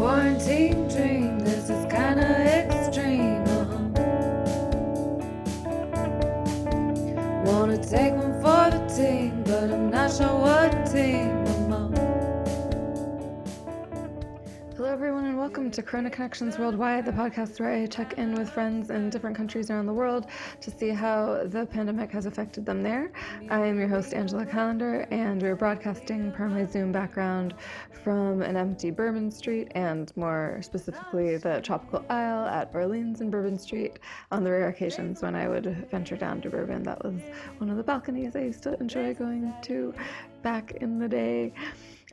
Quarantine dream, this is kinda welcome to Corona Connections Worldwide, the podcast where I check in with friends in different countries around the world to see how the pandemic has affected them there. I am your host, Angela Callender, and we're broadcasting from my Zoom background from an empty Bourbon Street and more specifically the Tropical Isle at Orleans and Bourbon Street on the rare occasions when I would venture down to Bourbon. That was one of the balconies I used to enjoy going to back in the day.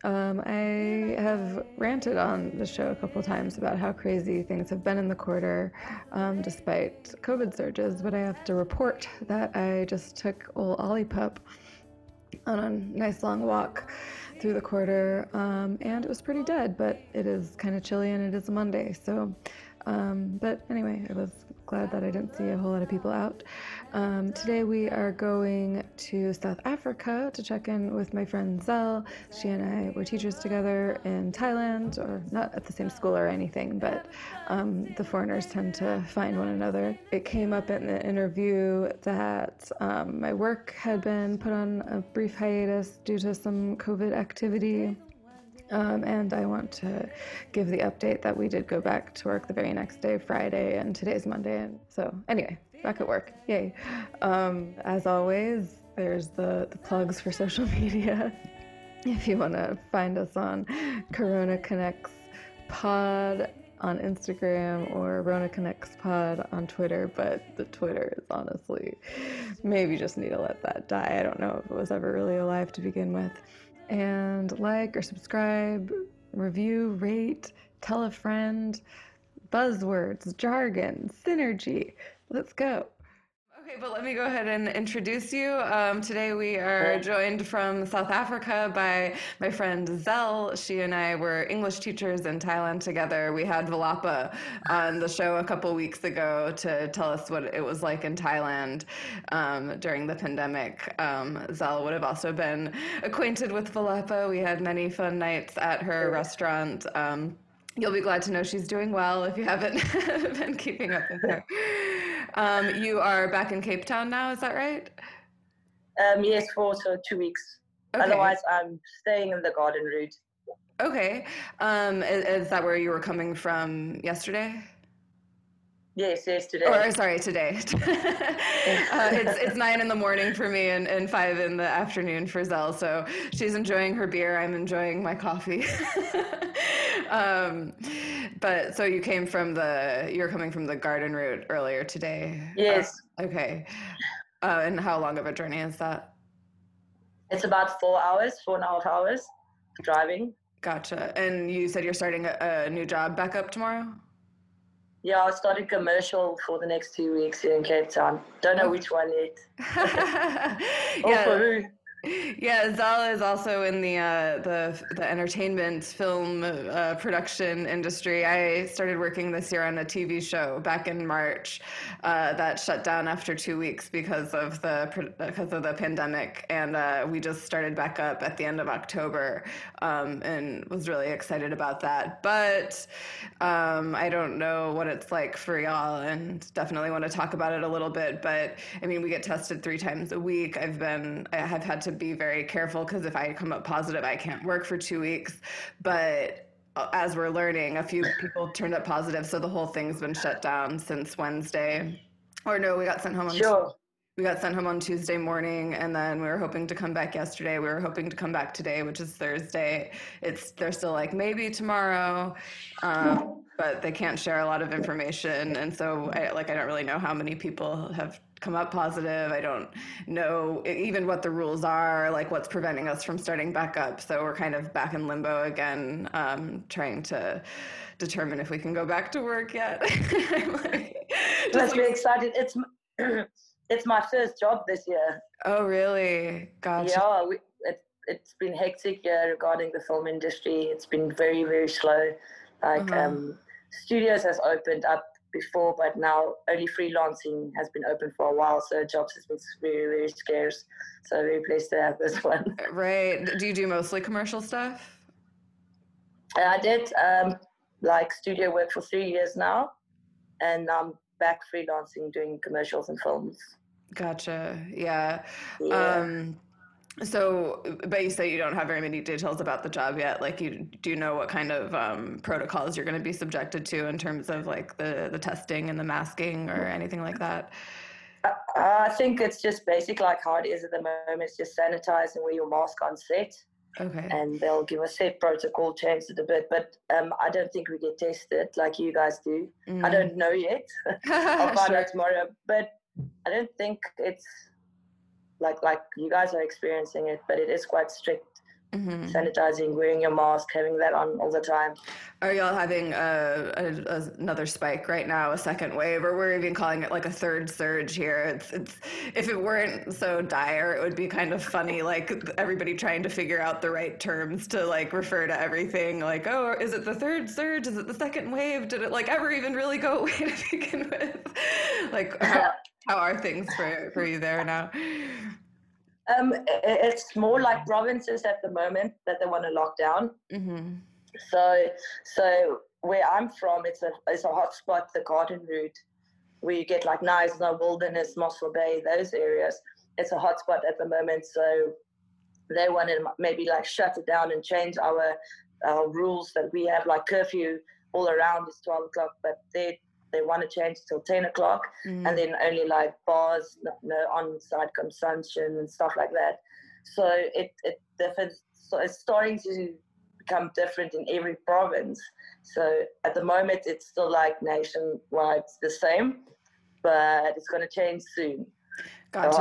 Um, I have ranted on the show a couple times about how crazy things have been in the quarter um, despite COVID surges, but I have to report that I just took old Ollie Pup on a nice long walk through the quarter, um, and it was pretty dead, but it is kind of chilly and it is a Monday, so. Um, but anyway, I was glad that I didn't see a whole lot of people out. Um, today we are going to South Africa to check in with my friend Zell. She and I were teachers together in Thailand, or not at the same school or anything, but um, the foreigners tend to find one another. It came up in the interview that um, my work had been put on a brief hiatus due to some COVID activity. Um, and I want to give the update that we did go back to work the very next day, Friday, and today's Monday. And so, anyway, back at work. Yay. Um, as always, there's the, the plugs for social media. If you want to find us on Corona Connects Pod on Instagram or Rona Connects Pod on Twitter, but the Twitter is honestly, maybe just need to let that die. I don't know if it was ever really alive to begin with and like or subscribe, review, rate, tell a friend, buzzwords, jargon, synergy. Let's go. Okay, but let me go ahead and introduce you. Um, today we are joined from South Africa by my friend Zell. She and I were English teachers in Thailand together. We had Valapa on the show a couple weeks ago to tell us what it was like in Thailand um, during the pandemic. Um, Zell would have also been acquainted with Valapa. We had many fun nights at her restaurant. Um, You'll be glad to know she's doing well if you haven't been keeping up with her. Um, you are back in Cape Town now, is that right? Um, yes, for so two weeks. Okay. Otherwise, I'm staying in the garden route. Okay. Um, is, is that where you were coming from yesterday? Yes, yes, today. Or sorry, today. uh, it's it's nine in the morning for me and, and five in the afternoon for Zell. So she's enjoying her beer. I'm enjoying my coffee. um, but so you came from the you're coming from the garden route earlier today. Yes. Uh, okay. Uh, and how long of a journey is that? It's about four hours, four and a half hours driving. Gotcha. And you said you're starting a, a new job back up tomorrow. Yeah, I started commercial for the next two weeks here in Cape Town. Don't know which one yet. Or yeah. for who. Yeah, Zala is also in the uh, the the entertainment film uh, production industry. I started working this year on a TV show back in March uh, that shut down after two weeks because of the because of the pandemic, and uh, we just started back up at the end of October, um, and was really excited about that. But um, I don't know what it's like for y'all, and definitely want to talk about it a little bit. But I mean, we get tested three times a week. I've been I have had to be very careful because if I come up positive, I can't work for two weeks. But uh, as we're learning, a few people turned up positive, so the whole thing's been shut down since Wednesday. Or no, we got sent home on Sure. we got sent home on Tuesday morning, and then we were hoping to come back yesterday. We were hoping to come back today, which is Thursday. It's they're still like maybe tomorrow, um, but they can't share a lot of information, and so I, like I don't really know how many people have come up positive. I don't know even what the rules are, like what's preventing us from starting back up. So we're kind of back in limbo again, um, trying to determine if we can go back to work yet. Like- just Must be excited. It's it's my first job this year. oh, really? Gotcha. Yeah, we, it, it's been hectic here regarding the film industry. It's been very, very slow. Like Uh-huh. um, studios has opened up before, but now only freelancing has been open for a while. So jobs has been very, very scarce. So very pleased to have this one. Right. Do you do mostly commercial stuff? I did um, like studio work for three years now, and I'm back freelancing doing commercials and films. Gotcha. Yeah. Yeah. Um, so, but you say you don't have very many details about the job yet. Like, you do you know what kind of um, protocols you're going to be subjected to in terms of like the the testing and the masking or anything like that? Uh, I think it's just basic, like how it is at the moment. It's just sanitize and wear your mask on set, Okay. and they'll give a set protocol, change it a bit. But um, I don't think we get tested like you guys do. I don't know yet. I'll find Mm. Sure. out tomorrow. But I don't think it's like like you guys are experiencing it, but it is quite strict. Mhm. Sanitizing, wearing your mask, having that on all the time. Are y'all having a, a, a- another spike right now, a second wave, or we're even calling it like a third surge here? It's, it's if it weren't so dire, it would be kind of funny, like everybody trying to figure out the right terms to like refer to everything. Like, oh, is it the third surge? Is it the second wave? Did it like ever even really go away to begin with? Like, how, how are things for for you there now? Um, it's more like provinces at the moment that they want to lock down. hmm So, so where I'm from, it's a it's a hot spot, the Garden Route, where you get like Knysna, Wilderness, Mossel Bay, those areas. It's a hot spot at the moment, so they want to maybe like shut it down and change our our rules that we have like curfew all around is 12 o'clock, but they they want to change till 10 o'clock Mm-hmm. and then only like bars, no, on-site consumption and stuff like that. So it it differs. So it's starting to become different in every province. So at the moment, it's still like nationwide the same, but it's going to change soon. The Gotcha.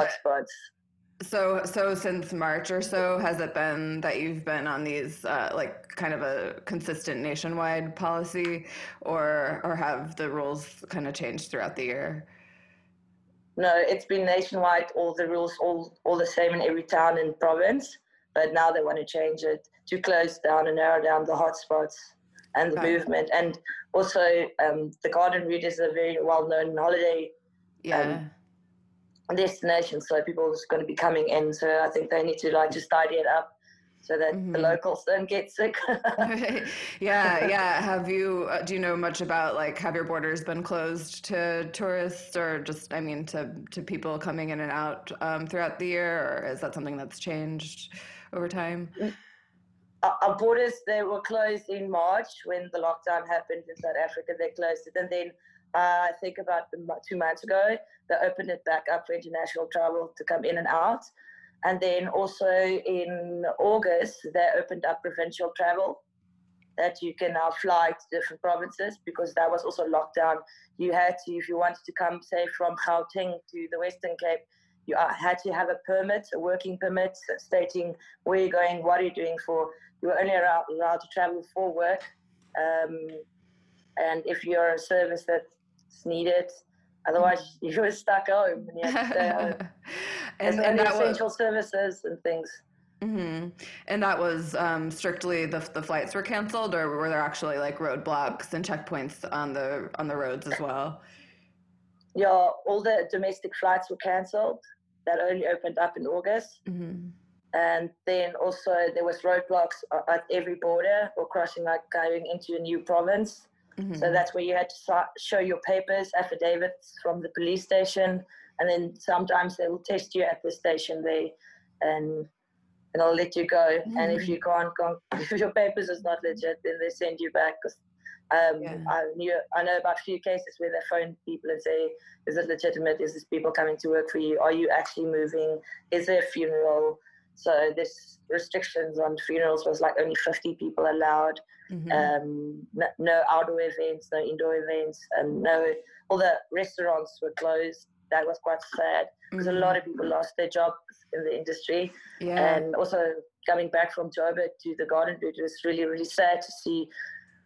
So, so since March or so, has it been that you've been on these uh, like kind of a consistent nationwide policy, or or have the rules kind of changed throughout the year? No, it's been nationwide. All the rules, all all the same in every town and province. But now they want to change it to close down and narrow down the hotspots and the Right. movement. And also, um, the Garden Route is a very well-known holiday Yeah. Destination, so people are just going to be coming in. So I think they need to like just tidy it up so that the Mhm. locals don't get sick. yeah, yeah. Have you? Uh, do you know much about like have your borders been closed to tourists or just I mean to to people coming in and out um, throughout the year, or is that something that's changed over time? our our borders they were closed in March when the lockdown happened in South Africa. They closed it, and then uh, I think about two months ago they opened it back up for international travel to come in and out. And then also in August they opened up provincial travel that you can now fly to different provinces because that was also lockdown. You had to, if you wanted to come, say, from Gauteng to the Western Cape, you uh, had to have a permit, a working permit stating where you're going, what you're doing for. You were only allowed, allowed to travel for work. Um, and if you're a service that's needed, otherwise you were stuck home and you had to stay home. and, and only that was essential services and things. hmm And that was um, strictly the the flights were canceled, or were there actually like roadblocks and checkpoints on the on the roads as well? Yeah, all the domestic flights were cancelled. That only opened up in August. hmm and then also there was roadblocks at every border or crossing like going into a new province hmm so that's where you had to show your papers affidavits from the police station and then sometimes they will test you at the station there and and I'll let you go and if you can't, can't if your papers is not legit then they send you back 'cause, um, Yeah. I knew I know about a few cases where they phone people and say, "Is it legitimate? Is this people coming to work for you? Are you actually moving? Is there a funeral?" So there's restrictions on funerals was like only 50 people allowed. hmm Um, no, no outdoor events, no indoor events, and no all the restaurants were closed. That was quite sad because a lot of people lost their jobs in the industry. Mm-hmm. yeah. And also coming back from Joburg to the Garden Route, it was really really sad to see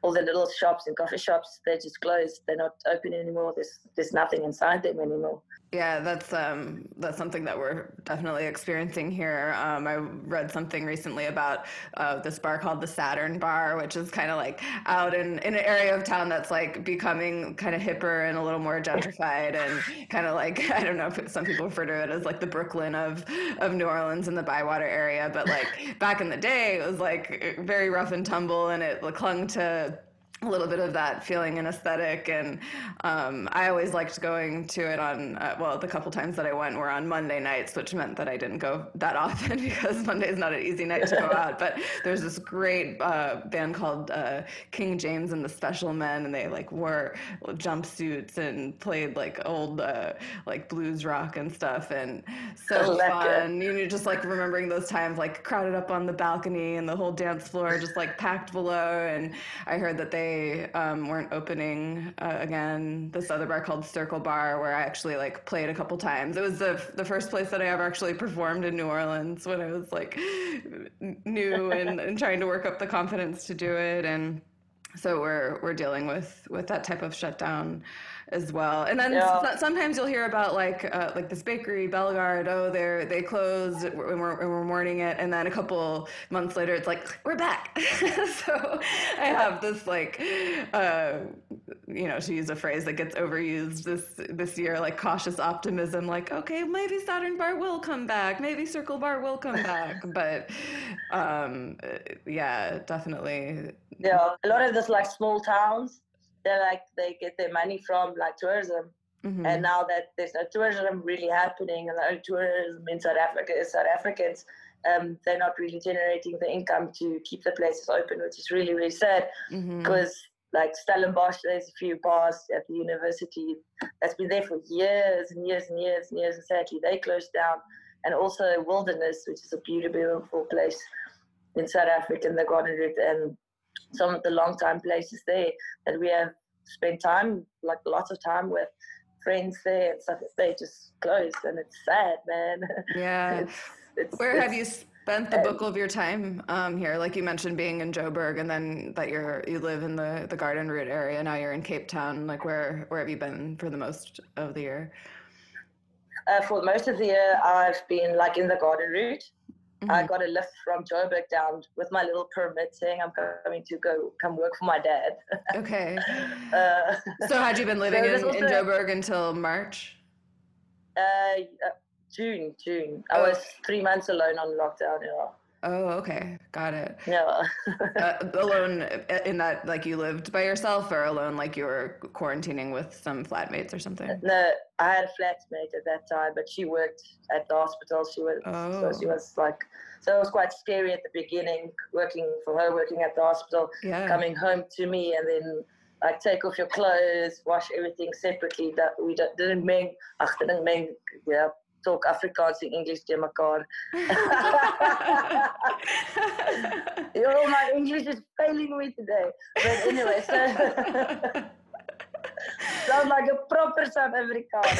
all the little shops and coffee shops they're just closed. They're not open anymore. There's there's nothing inside them anymore. Yeah, that's um, that's something that we're definitely experiencing here. Um, I read something recently about uh, this bar called the Saturn Bar, which is kind of like out in, in an area of town that's like becoming kind of hipper and a little more gentrified and kind of like I don't know if some people refer to it as like the Brooklyn of of New Orleans and the Bywater area, but like back in the day, it was like very rough and tumble, and it clung to a little bit of that feeling and aesthetic and um, i always liked going to it on uh, well the couple times that i went were on monday nights which meant that i didn't go that often because monday is not an easy night to go out. But there's this great uh, band called uh, king james and the special men and they like wore jumpsuits and played like old uh, like blues rock and stuff and so fun. You know just like remembering those times like crowded up on the balcony and the whole dance floor just like packed below and i heard that they they um, weren't opening uh, again this other bar called Circle Bar where I actually like played a couple times. It was the the first place that I ever actually performed in New Orleans when I was like new and, and trying to work up the confidence to do it and so we're we're dealing with with that type of shutdown as well. And then yeah. sometimes you'll hear about like uh, like this bakery, Bellegarde. Oh, they're they closed when we're, when we're mourning it, and then a couple months later, it's like we're back. so I have this like, uh, you know, to use a phrase that gets overused this this year, like cautious optimism. Like, okay, maybe Saturn Bar will come back, maybe Circle Bar will come back, but um, yeah, definitely. Yeah, a lot of those like small towns they like they get their money from like tourism. Mm-hmm. And now that there's no tourism really happening, and the only tourism in South Africa is South Africans, um, they're not really generating the income to keep the places open, which is really really sad. Because mm-hmm. like Stellenbosch, there's a few bars at the university that's been there for years and years and years and years, and sadly they closed down. And also Wilderness, which is a beautiful, beautiful place in South Africa, in the Garden Route, and some of the long time places there that we have spent time, like lots of time with friends there and stuff. They just closed, and it's sad, man. Yeah. it's, it's, Where it's, have you spent the bulk of your time um, here? Like you mentioned, being in Joburg, and then that you're you live in the the Garden Route area. Now you're in Cape Town. Like where where have you been for the most of the year? Uh, for most of the year, I've been like in the Garden Route. Mm-hmm. I got a lift from Joburg down with my little permit saying I'm coming to go come work for my dad. Okay. uh, so had you been living so in, also, in Joburg until March? Uh, uh, June, June. I oh. was three months alone on lockdown. Oh, okay, got it. Yeah. uh, alone in that, like you lived by yourself, or alone, like you were quarantining with some flatmates or something. No, I had a flatmate at that time, but she worked at the hospital. She was, oh. so she was like, so it was quite scary at the beginning, working for her, working at the hospital, yeah. coming home to me, and then like take off your clothes, wash everything separately. That we didn't meng, ach, didn't meng, yeah, talk Afrikaans en Engels te mekaar. Yo, my English is failing me today. But anyway, so sound like a proper South Afrikaner.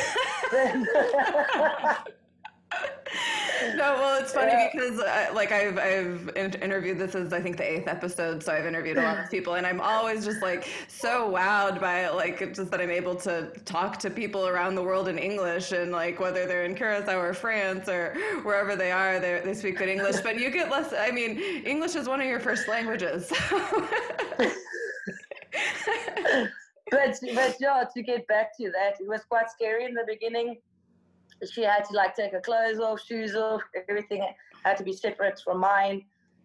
no, well, it's funny yeah. because uh, like I've I've interviewed this is I think the eighth episode, so I've interviewed a lot of people, and I'm always just like so wowed by it, like just that I'm able to talk to people around the world in English, and like whether they're in Curacao or France or wherever they are, they they speak good English. But you get less. I mean, English is one of your first languages. but but yeah, to get back to that, it was quite scary in the beginning she had to like take her clothes off, shoes off, everything had to be separate from mine.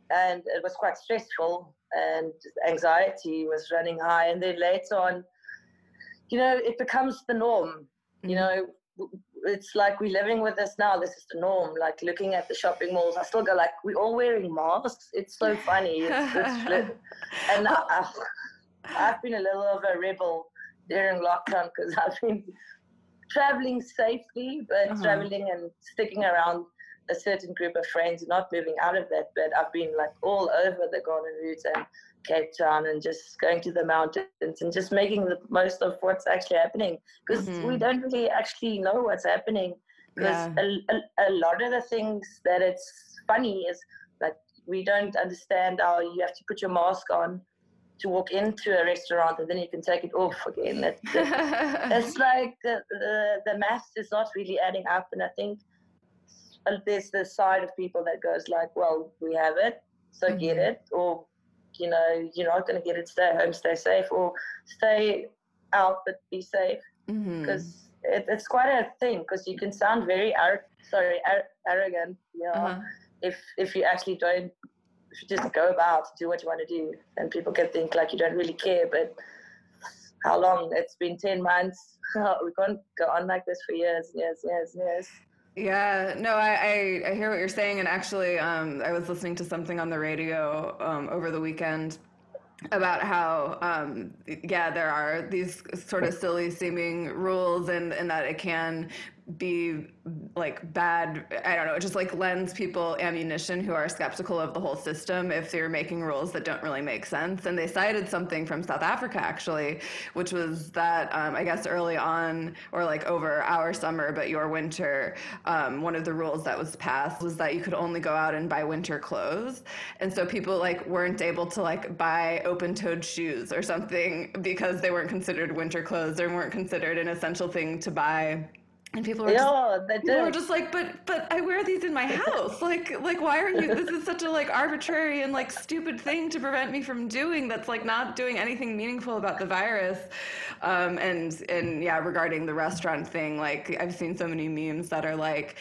And it was quite stressful and anxiety was running high. And then later on, you know, it becomes the norm. You mm-hmm. know, it's like we're living with this now. This is the norm. Like looking at the shopping malls, I still go like, we're all wearing masks. It's so funny. It's, it's and I, I've been a little of a rebel during lockdown because I've been traveling safely, but uh-huh. traveling and sticking around a certain group of friends, not moving out of that. But I've been like all over the Garden Route and Cape Town and just going to the mountains and just making the most of what's actually happening because mm-hmm. we don't really actually know what's happening. Because yeah. a, a, a lot of the things that it's funny is like we don't understand how you have to put your mask on to walk into a restaurant and then you can take it off again. It, it, it's like the, the, the math is not really adding up. And I think there's the side of people that goes like, well, we have it, so mm-hmm. get it. Or, you know, you're not going to get it, stay home, stay safe. Or stay out, but be safe. Because mm-hmm. it, it's quite a thing because you can sound very, ar- sorry, ar- arrogant, you know, uh-huh. if, if you actually don't should just go about, do what you want to do. And people can think like you don't really care, but how long? It's been 10 months. we can't go on like this for years, years, years, years. Yeah, no, I, I, I, hear what you're saying. And actually, um, I was listening to something on the radio um, over the weekend about how um, yeah there are these sort of silly seeming rules and, and that it can be like bad i don't know it just like lends people ammunition who are skeptical of the whole system if they're making rules that don't really make sense. And they cited something from south africa actually which was that um, i guess early on or like over our summer but your winter um, one of the rules that was passed was that you could only go out and buy winter clothes. And so people like weren't able to like buy open-toed shoes or something because they weren't considered winter clothes they weren't considered an essential thing to buy and people were just, people were just like, but but I wear these in my house. like like why are you? This is such a like arbitrary and like stupid thing to prevent me from doing. That's like not doing anything meaningful about the virus. Um, and and yeah, regarding the restaurant thing, like I've seen so many memes that are like,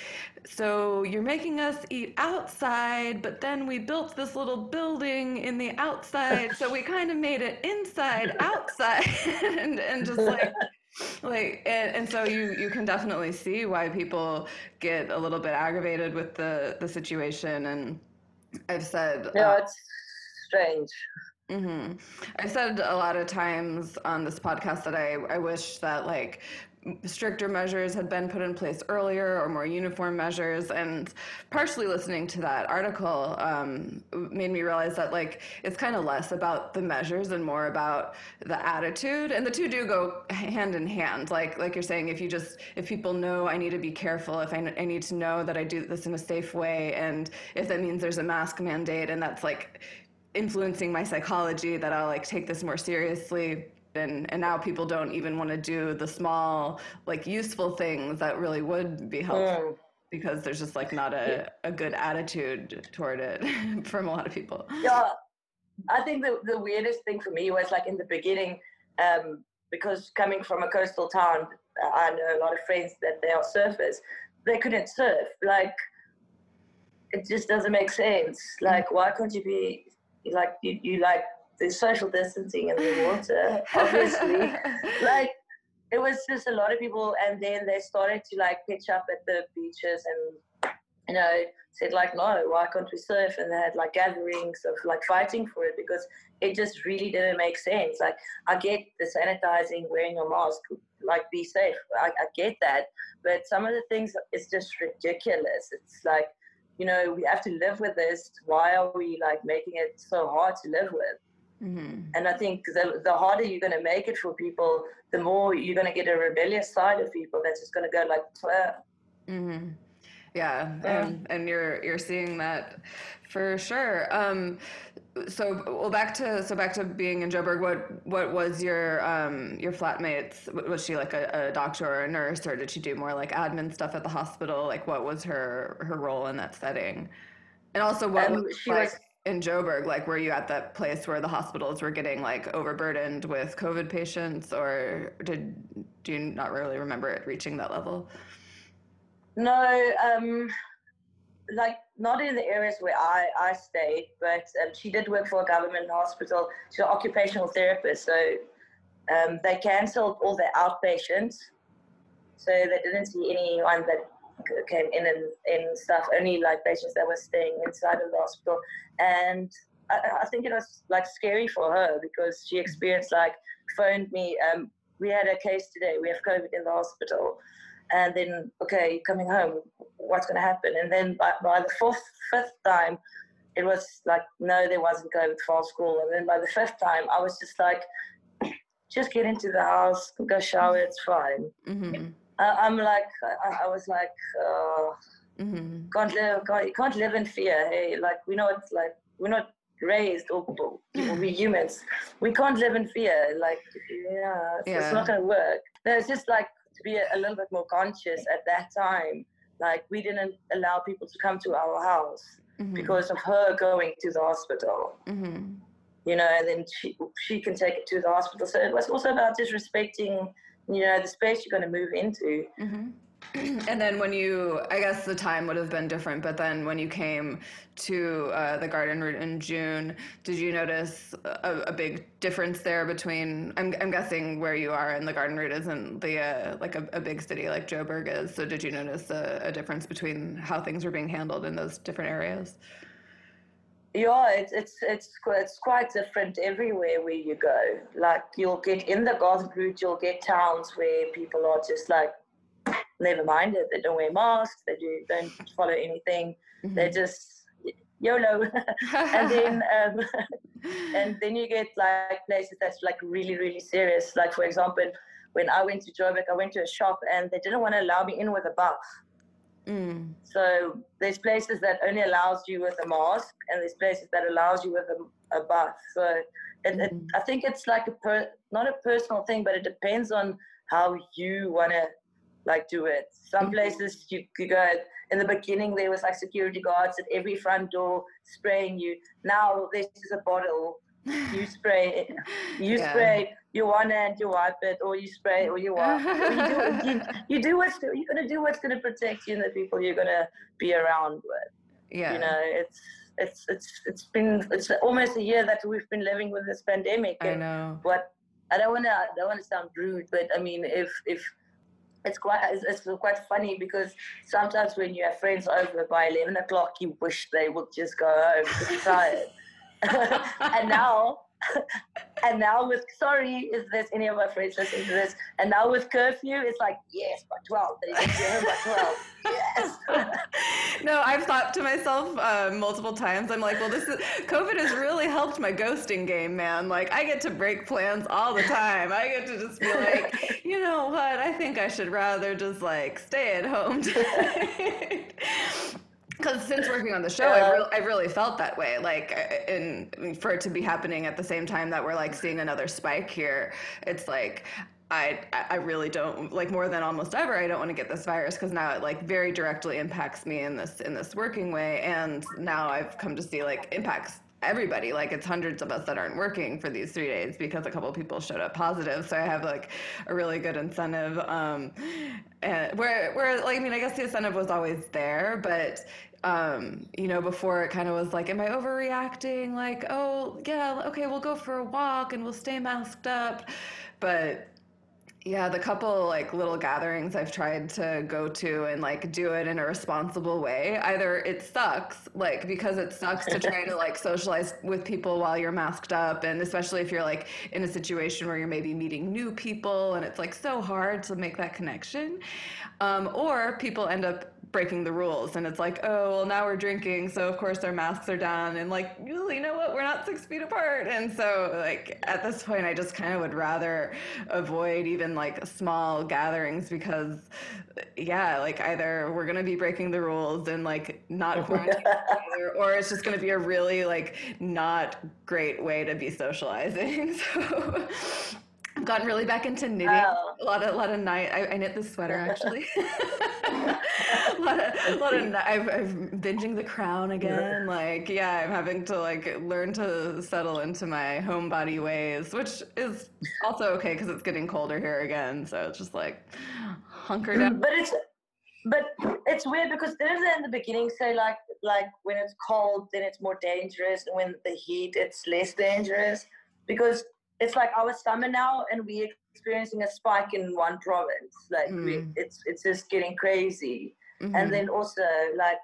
so you're making us eat outside, but then we built this little building in the outside, so we kind of made it inside outside, and and just like like and, and so you you can definitely see why people get a little bit aggravated with the the situation and i've said yeah uh, it's strange mm-hmm. i've said a lot of times on this podcast that i i wish that like stricter measures had been put in place earlier or more uniform measures. And partially listening to that article um, made me realize that like it's kind of less about the measures and more about the attitude. And the two do go hand in hand. Like like you're saying if you just if people know i need to be careful if I, I need to know that i do this in a safe way and if that means there's a mask mandate and that's like influencing my psychology that i'll like take this more seriously and and now people don't even want to do the small like useful things that really would be helpful mm. because there's just like not a, a good attitude toward it from a lot of people. Yeah i think the, the weirdest thing for me was like in the beginning um, because coming from a coastal town i know a lot of friends that they are surfers they couldn't surf like it just doesn't make sense. Like why can't you be like you, you like the social distancing in the water, obviously. like it was just a lot of people, and then they started to like pitch up at the beaches and you know said like, no, why can't we surf? And they had like gatherings of like fighting for it because it just really didn't make sense. Like I get the sanitizing, wearing your mask, like be safe. I, I get that, but some of the things it's just ridiculous. It's like you know, we have to live with this. Why are we like making it so hard to live with? Mm-hmm. And I think the, the harder you're going to make it for people, the more you're going to get a rebellious side of people that's just going to go like, mm-hmm. yeah, and, and you're you're seeing that for sure. Um, so well, back to so back to being in Joburg. What what was your um, your flatmates? Was she like a, a doctor or a nurse, or did she do more like admin stuff at the hospital? Like, what was her her role in that setting? And also, what um, was, she like, was in Joburg, like were you at that place where the hospitals were getting like overburdened with COVID patients, or did do you not really remember it reaching that level? No, um, like not in the areas where I, I stayed, but um, she did work for a government hospital. She's an occupational therapist, so um, they cancelled all their outpatients, so they didn't see anyone that came in and in stuff, only like patients that were staying inside of the hospital. And I, I, think it was like scary for her because she experienced like phoned me. Um, we had a case today. We have COVID in the hospital, and then okay, coming home, what's going to happen? And then by, by the fourth, fifth time, it was like no, there wasn't COVID for school. And then by the fifth time, I was just like, just get into the house, go shower, it's fine. Mm-hmm. I, am like, I, I, was like, uh, mm-hmm. can't live, can't, can't live in fear. Hey, like we know it's like we're not raised or we humans. We can't live in fear. Like, yeah, it's, yeah. it's not gonna work. There's just like to be a, a, little bit more conscious at that time. Like we didn't allow people to come to our house mm-hmm. because of her going to the hospital. Mm-hmm. You know, and then she she can take it to the hospital. So it was also about just respecting you know the space you're going to move into mm-hmm. and then when you, I guess the time would have been different, but then when you came to uh, the garden route in June, did you notice a, a, big difference there between, I'm, I'm guessing where you are in the garden route isn't the, uh, like a, a, big city like Joburg is. So did you notice a, a difference between how things were being handled in those different areas? Yeah, it's it's it's it's quite different everywhere where you go. Like you'll get in the garden route, you'll get towns where people are just like, never mind it. They don't wear masks. They do don't follow anything. Mm-hmm. They just YOLO. and then um, and then you get like places that's like really really serious. Like for example, when I went to Joburg, I went to a shop and they didn't want to allow me in with a buff. Mm. So there's places that only allows you with a mask, and there's places that allows you with a, a bath. So it, mm. it, I think it's like a per, not a personal thing, but it depends on how you want to like do it. Some mm. places you, you go in the beginning there was like security guards at every front door spraying you. Now this is a bottle. You spray, you yeah. spray you one hand, you wipe it, or you spray, or you wipe. or you do you, you do what's you're gonna do what's gonna protect you and the people you're gonna be around with. Yeah. You know, it's it's it's it's been it's almost a year that we've been living with this pandemic. I know. What I don't wanna I don't wanna sound rude, but I mean if if it's quite it's, it's, quite funny because sometimes when you have friends over by eleven o'clock, you wish they would just go home because you're tired. and now and now with sorry, is there's any of my friends listening to this? And now with curfew, it's like yes, by twelve, they get home by twelve. Yes. no, I've thought to myself uh, multiple times. I'm like, well, this is COVID has really helped my ghosting game, man. Like, I get to break plans all the time. I get to just be like, you know what? I think I should rather just like stay at home. Because since working on the show, I, re- I really felt that way. Like, uh, and for it to be happening at the same time that we're like seeing another spike here, it's like I I really don't like more than almost ever. I don't want to get this virus because now it like very directly impacts me in this in this working way, and now I've come to see like impacts everybody like it's hundreds of us that aren't working for these three days because a couple people showed up positive so i have like a really good incentive um and where where like i mean i guess the incentive was always there but um, you know, before it kind of was like, am I overreacting? Like, oh, yeah, okay, we'll go for a walk and we'll stay masked up. But yeah, the couple like little gatherings I've tried to go to and like do it in a responsible way. Either it sucks, like because it sucks to try to like socialize with people while you're masked up, and especially if you're like in a situation where you're maybe meeting new people and it's like so hard to make that connection. Um, or people end up breaking the rules and it's like oh well now we're drinking so of course our masks are down and like you know what we're not six feet apart and so like at this point i just kind of would rather avoid even like small gatherings because yeah like either we're gonna be breaking the rules and like not together, or it's just gonna be a really like not great way to be socializing so I've gotten really back into knitting. Oh. A lot of a lot of night. I, I knit this sweater actually. A lot of, a lot of I've, I've binging The Crown again. Like yeah, I'm having to like learn to settle into my homebody ways, which is also okay because it's getting colder here again. So it's just like hunker down. But it's but it's weird because didn't they in the beginning say like like when it's cold then it's more dangerous and when the heat it's less dangerous because it's like our summer now and we're experiencing a spike in one province like mm. we, it's it's just getting crazy mm-hmm. and then also like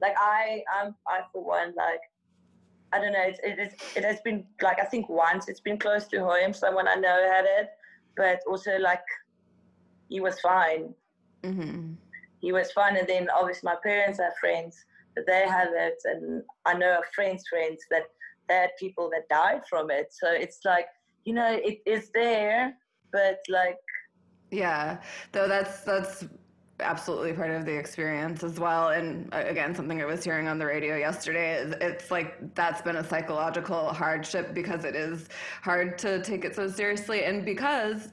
like i i'm i for one like i don't know it's, it, is, it has been like i think once it's been close to home someone i know had it but also like he was fine mm-hmm. he was fine and then obviously my parents are friends that they have it and i know of friends friends that had people that died from it. So it's like, you know, it is there, but like Yeah. Though that's that's absolutely part of the experience as well and uh, again something i was hearing on the radio yesterday is it's like that's been a psychological hardship because it is hard to take it so seriously and because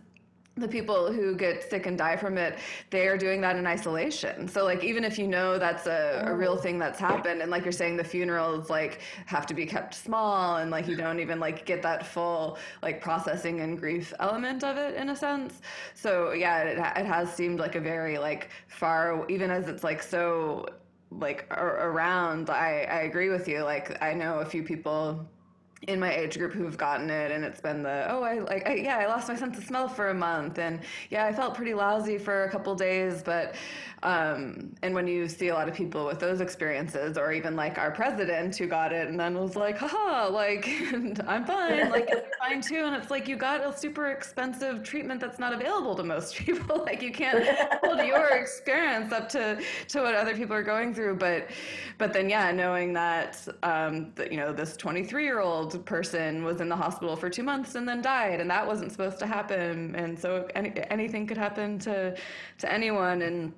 the people who get sick and die from it, they are doing that in isolation. So like even if you know that's a, a oh. real thing that's happened and like you're saying the funerals like have to be kept small and like you don't even like get that full like processing and grief element of it in a sense. So yeah, it, it has seemed like a very like far even as it's like so like around I, I agree with you like i know a few people in my age group who've gotten it and it's been the oh i like I, yeah i lost my sense of smell for a month and yeah i felt pretty lousy for a couple days but um, and when you see a lot of people with those experiences or even like our president who got it and then was like haha like i'm fine like it's fine too and it's like you got a super expensive treatment that's not available to most people like you can't hold your experience up to to what other people are going through but but then yeah knowing that um, that you know this 23 year old person was in the hospital for two months and then died, and that wasn't supposed to happen. And so any, anything could happen to to anyone, and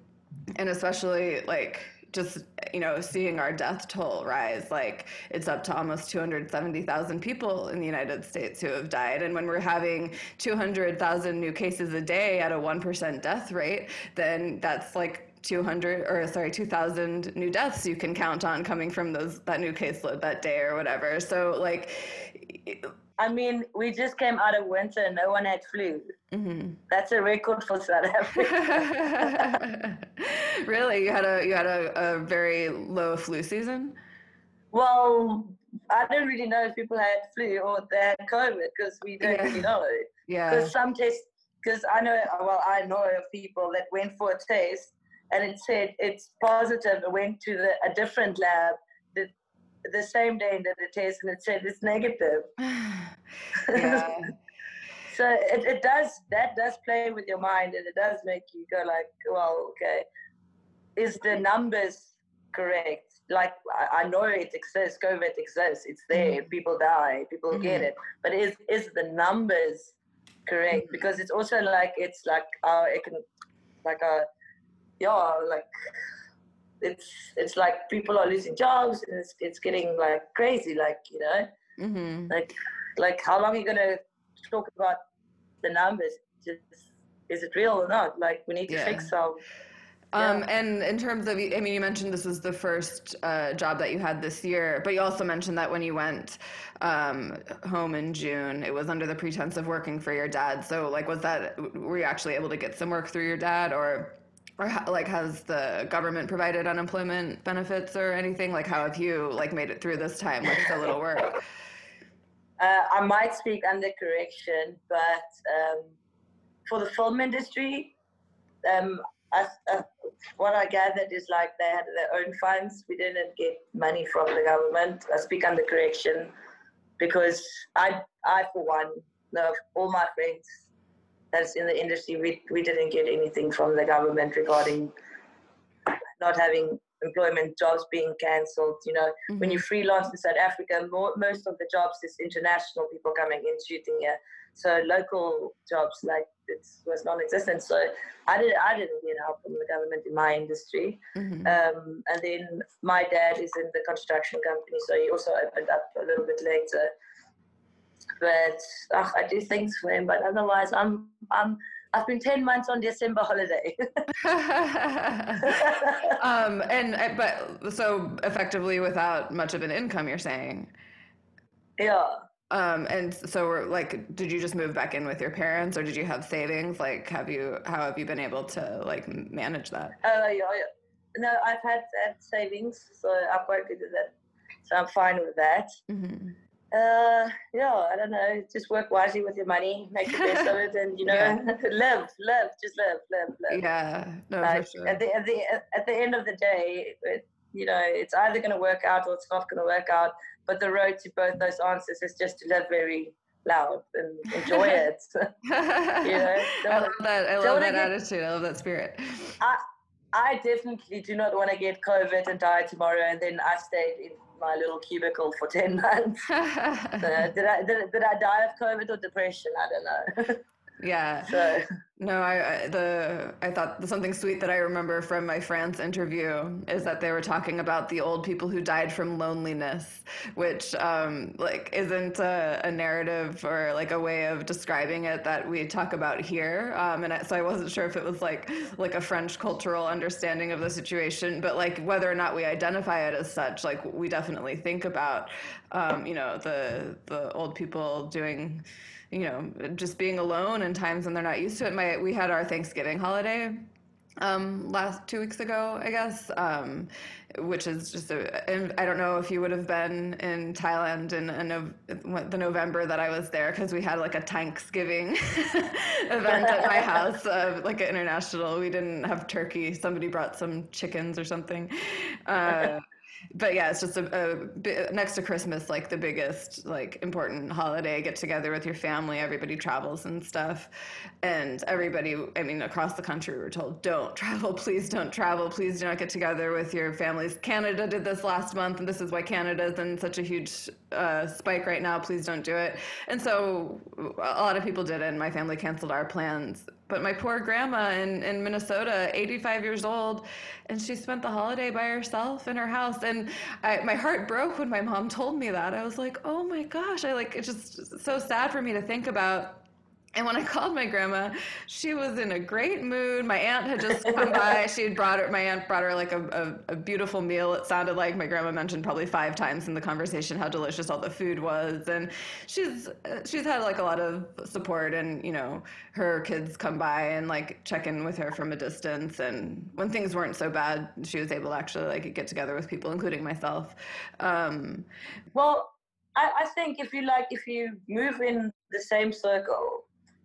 and especially like just you know seeing our death toll rise like it's up to almost 270,000 people in the United States who have died and when we're having 200,000 new cases a day at a 1% death rate then that's like 200 or sorry 2000 new deaths you can count on coming from those that new caseload that day or whatever so like I mean, we just came out of winter. No one had flu. Mm-hmm. That's a record for South Africa. really, you had a you had a, a very low flu season. Well, I don't really know if people had flu or they had COVID because we don't yeah. really know. Yeah. Because some tests, because I know, well, I know of people that went for a test and it said it's positive. It went to the, a different lab the, the same day and did a test, and it said it's negative. yeah. so it, it does that does play with your mind, and it does make you go like, well, okay, is the numbers correct? Like I, I know it exists, COVID exists, it's there. Mm-hmm. People die, people mm-hmm. get it, but is is the numbers correct? Mm-hmm. Because it's also like it's like our can like a yeah, like it's it's like people are losing jobs and it's it's getting like crazy, like you know, mm-hmm. like like how long are you gonna talk about the numbers? Just is it real or not? Like we need to yeah. fix some. Um. And in terms of, I mean, you mentioned this was the first uh, job that you had this year, but you also mentioned that when you went um, home in June, it was under the pretense of working for your dad. So, like, was that, were you actually able to get some work through your dad or? Or like has the government provided unemployment benefits or anything? Like how have you like made it through this time? With so little work. Uh, i might speak under correction but um, for the film industry um, I, uh, what i gathered is like they had their own funds. We didn't get money from the government. I speak under correction because i i for one know all my friends that's in the industry, we, we didn't get anything from the government regarding not having employment jobs being cancelled. You know, mm-hmm. when you freelance in South Africa, more, most of the jobs is international people coming in shooting here. So local jobs like it was non-existent. So I didn't I didn't get help from the government in my industry. Mm-hmm. Um, and then my dad is in the construction company, so he also opened up a little bit later but ugh, I do things for him. But otherwise, I'm I'm I've been ten months on December holiday. um, and uh, but so effectively without much of an income, you're saying. Yeah. Um, and so we're like, did you just move back in with your parents, or did you have savings? Like, have you how have you been able to like manage that? Oh uh, yeah, yeah, no, I've had, had savings, so I'm quite good at that. So I'm fine with that. Mm-hmm uh, yeah, I don't know. Just work wisely with your money, make the best of it, and you know, yeah. live, live, just live, live, live. Yeah, no, like, for sure. At the at the at the end of the day, it, you know, it's either going to work out or it's not going to work out. But the road to both those answers is just to live very loud and enjoy it. you know, I love that. I love that get, attitude. I love that spirit. I I definitely do not want to get COVID and die tomorrow, and then I stayed in my little cubicle for 10 months. did, I, did, did I die of COVID or depression? I don't know. Yeah. So no, I, I the I thought something sweet that I remember from my France interview is that they were talking about the old people who died from loneliness, which um, like isn't a, a, narrative or like a way of describing it that we talk about here. Um, and I, so I wasn't sure if it was like like a French cultural understanding of the situation, but like whether or not we identify it as such, like we definitely think about um, you know the the old people doing you know, just being alone in times when they're not used to it. My we had our Thanksgiving holiday um, last two weeks ago, I guess, um, which is just a. And I don't know if you would have been in Thailand in, in the November that I was there because we had like a Thanksgiving event at my house, uh, like an international. We didn't have turkey. Somebody brought some chickens or something. Uh, but yeah, it's just a, a, next to Christmas, like the biggest, like important holiday. Get together with your family. Everybody travels and stuff, and everybody. I mean, across the country, we were told, "Don't travel, please don't travel, please do not get together with your families." Canada did this last month, and this is why Canada is in such a huge uh, spike right now. Please don't do it. And so, a lot of people did it, and my family canceled our plans but my poor grandma in, in Minnesota, 85 years old, and she spent the holiday by herself in her house. And I, my heart broke when my mom told me that. I was like, oh my gosh, I like, it's just so sad for me to think about and when I called my grandma, she was in a great mood. My aunt had just come by. She had brought her, my aunt brought her like a, a, a, beautiful meal. It sounded like my grandma mentioned probably five times in the conversation how delicious all the food was. And she's, she's had like a lot of support and, you know, her kids come by and like check in with her from a distance. And when things weren't so bad, she was able to actually like get together with people, including myself. Um, well, I, I think if you like, if you move in the same circle,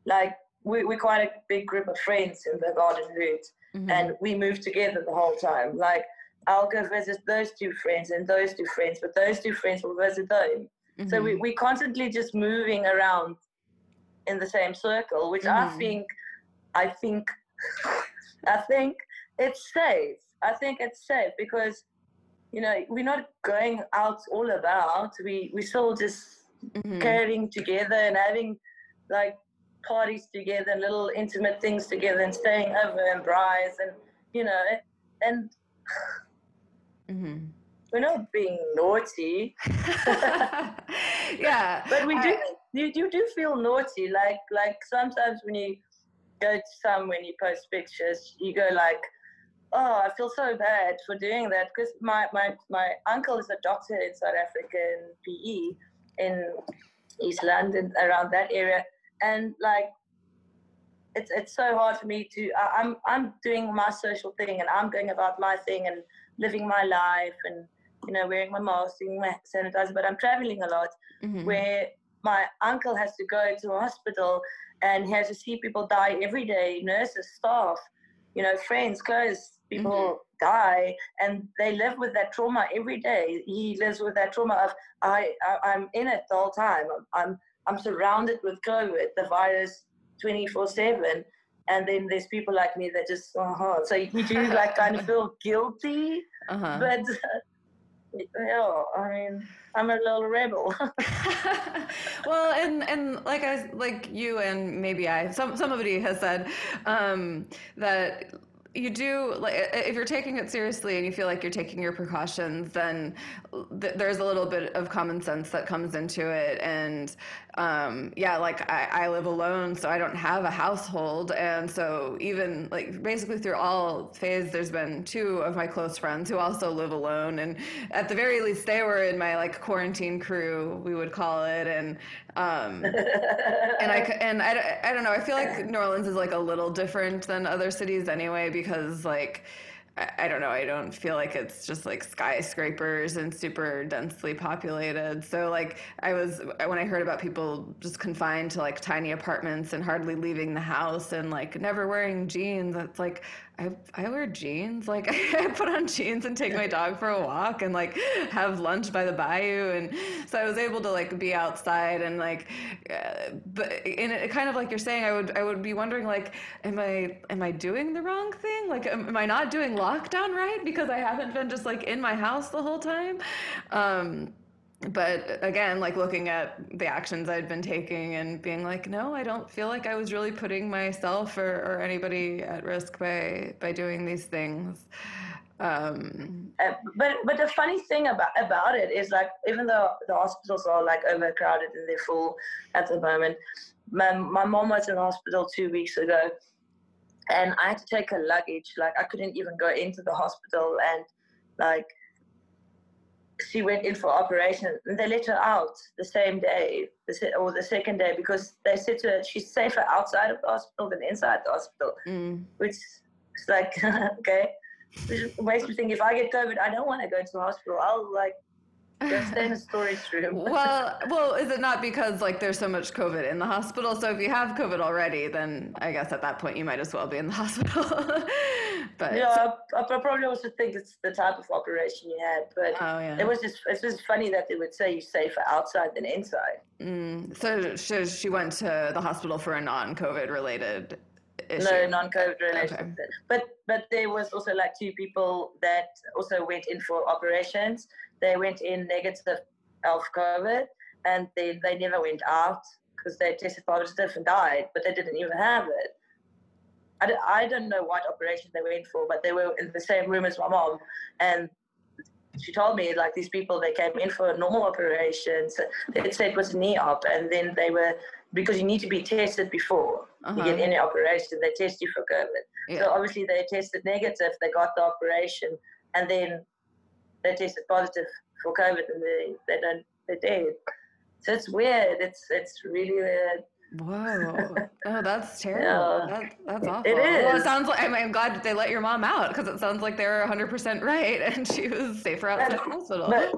like we, we're quite a big group of friends in the garden route mm-hmm. and we move together the whole time like i'll go visit those two friends and those two friends but those two friends will visit them mm-hmm. so we, mm-hmm. we're constantly just moving around in the same circle which mm-hmm. i think i think i think it's safe i think it's safe because you know we're not going out all about we we're still just mm-hmm. caring together and having like parties together, little intimate things together, and staying over and braais, and you know, and mm-hmm. we're not being naughty. yeah, but we do. You, you do feel naughty, like like sometimes when you go to some when you post pictures, you go like, oh, I feel so bad for doing that because my, my, my uncle is a doctor in South Africa in PE in East London, around that area and like it's it's so hard for me to I, I'm I'm doing my social thing and I'm going about my thing and living my life and you know wearing my mask, doing my sanitizer, but I'm traveling a lot mm-hmm. where my uncle has to go to a hospital and he has to see people die every day, nurses, staff, you know, friends, close people mm-hmm. die and they live with that trauma every day. He lives with that trauma of I, I am in it the whole time. I'm, I'm I'm surrounded with COVID, the virus, 24 seven. And then there's people like me that just, uh-huh. so you do like kind of feel guilty, uh-huh. but uh, yeah, I mean, I'm a little rebel. well, and and like I like you and maybe I some somebody has said um, that you do like if you're taking it seriously and you feel like you're taking your precautions then th- there's a little bit of common sense that comes into it. And um, yeah like I, I live alone so i don't have a household. And so even like basically through all phase there's been two of my close friends who also live alone. And at the very least they were in my like quarantine crew we would call it. And um, and I and I, I don't know. I feel like New Orleans is like a little different than other cities anyway because like I, don't know. I don't feel like it's just like skyscrapers and super densely populated. So like I was when I heard about people just confined to like tiny apartments and hardly leaving the house and like never wearing jeans. It's like I, I wear jeans. Like I put on jeans and take my dog for a walk and like have lunch by the bayou. And so I was able to like be outside and like, uh, but in it kind of like you're saying, I would, I would be wondering like, am I, am I doing the wrong thing? Like, am, am I not doing lockdown right? Because I haven't been just like in my house the whole time. Um, but again, like looking at the actions I'd been taking and being like, no, I don't feel like I was really putting myself or, or anybody at risk by by doing these things. Um, uh, but but the funny thing about about it is like even though the hospitals are like overcrowded and they're full at the moment, my my mom was in hospital two weeks ago, and I had to take her luggage. Like I couldn't even go into the hospital, and like she went in for operation, and they let her out the same day, or the second day, because they said to her she's safer outside of the hospital than inside the hospital, mm. which is like okay which makes me think if I get COVID, I don't want to go to the hospital. I'll like just in storage room. well, well, is it not because like there's so much COVID in the hospital? So if you have COVID already, then I guess at that point you might as well be in the hospital. but yeah, I, I, probably also think it's the type of operation you had. But oh, yeah. it was just it's just funny that they would say you're safer outside than inside. Mm. So she, she went to the hospital for a non-COVID related issue? No, non-COVID related. Okay. But but there was also like two people that also went in for operations. They went in negative of COVID, and they they never went out because they tested positive and died, but they didn't even have it. I, I don't know what operation they went for, but they were in the same room as my mom, and she told me like these people they came in for a normal operations. They said it was a knee op, and then they were because you need to be tested before uh-huh. you get uh-huh. any operation. They test you for COVID. Yeah. So obviously they tested negative. They got the operation, and then they tested positive for COVID, and they they don't they did. So it's weird. It's it's really weird. Whoa! Oh, that's terrible. Yeah. That, that's awful. It is. Well, it sounds like I mean, I'm glad that they let your mom out because it sounds like they were 100 percent right, and she was safer outside the hospital. But,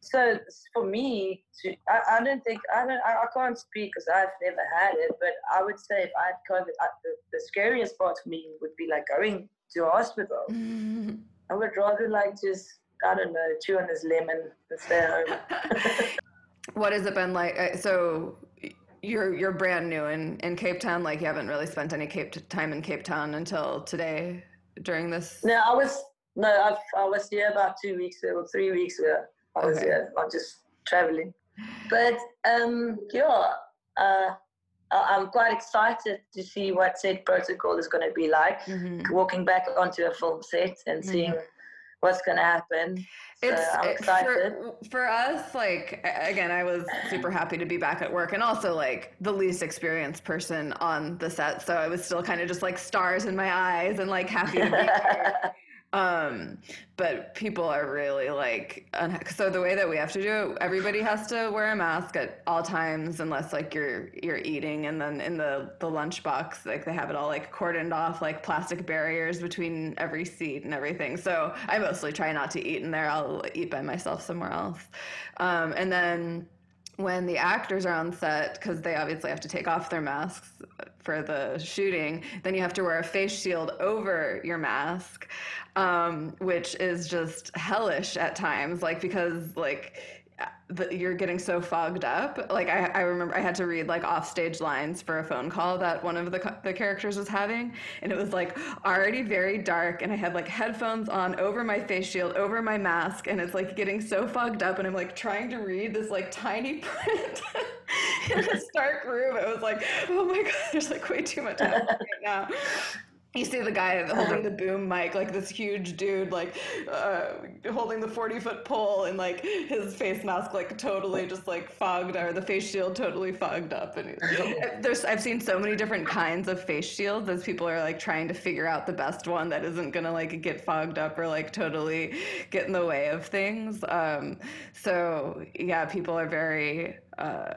so for me to I, I don't think I don't I, I can't speak because I've never had it but I would say if I had COVID I, the, the scariest part for me would be like going to a hospital. I would rather like just I don't know chew on this lemon and stay home what has it been like uh, so you're you're brand new in, in Cape Town like you haven't really spent any Cape time in Cape Town until today during this no I was no I've, I was here about two weeks ago three weeks ago I was okay. yeah, not just traveling. But um, yeah, uh, I'm quite excited to see what set protocol is going to be like. Mm-hmm. Walking back onto a film set and mm-hmm. seeing what's going to happen. So it's I'm excited. For, for, us, like again, I was super happy to be back at work, and also like the least experienced person on the set, so I was still kind of just like stars in my eyes and like happy to be there. Um, but people are really like, so the way that we have to do it, everybody has to wear a mask at all times, unless like you're you're eating, and then in the the lunch box, like they have it all like cordoned off, like plastic barriers between every seat and everything. So I mostly try not to eat in there. I'll eat by myself somewhere else, um, and then when the actors are on set because they obviously have to take off their masks for the shooting then you have to wear a face shield over your mask um, which is just hellish at times like because like that you're getting so fogged up. Like I, I remember I had to read like offstage lines for a phone call that one of the the characters was having, and it was like already very dark, and I had like headphones on over my face shield, over my mask, and it's like getting so fogged up, and I'm like trying to read this like tiny print in this dark room. It was like, oh my god, there's like way too much happening right now you see the guy holding the boom mic, like this huge dude, like uh, holding the 40 foot pole and like his face mask, like totally just like fogged or the face shield totally fogged up. And there's, I've seen so many different kinds of face shields as people are like trying to figure out the best one that isn't gonna like get fogged up or like totally get in the way of things. Um, so yeah, people are very, uh,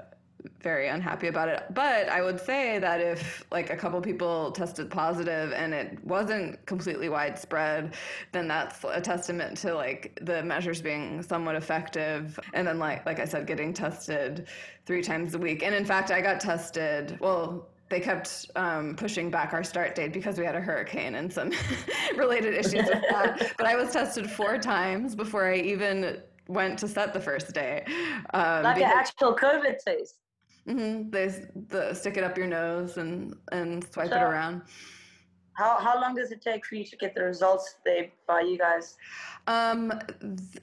very unhappy about it. But I would say that if like a couple people tested positive and it wasn't completely widespread, then that's a testament to like the measures being somewhat effective. And then like like I said, getting tested three times a week. And in fact, I got tested. Well, they kept um, pushing back our start date because we had a hurricane and some related issues with that. But I was tested four times before I even went to set the first day. Um, like an actual COVID test. Mm-hmm. They the, stick it up your nose and and swipe so, it around. how how long does it take for you to get the results they by you guys? Um,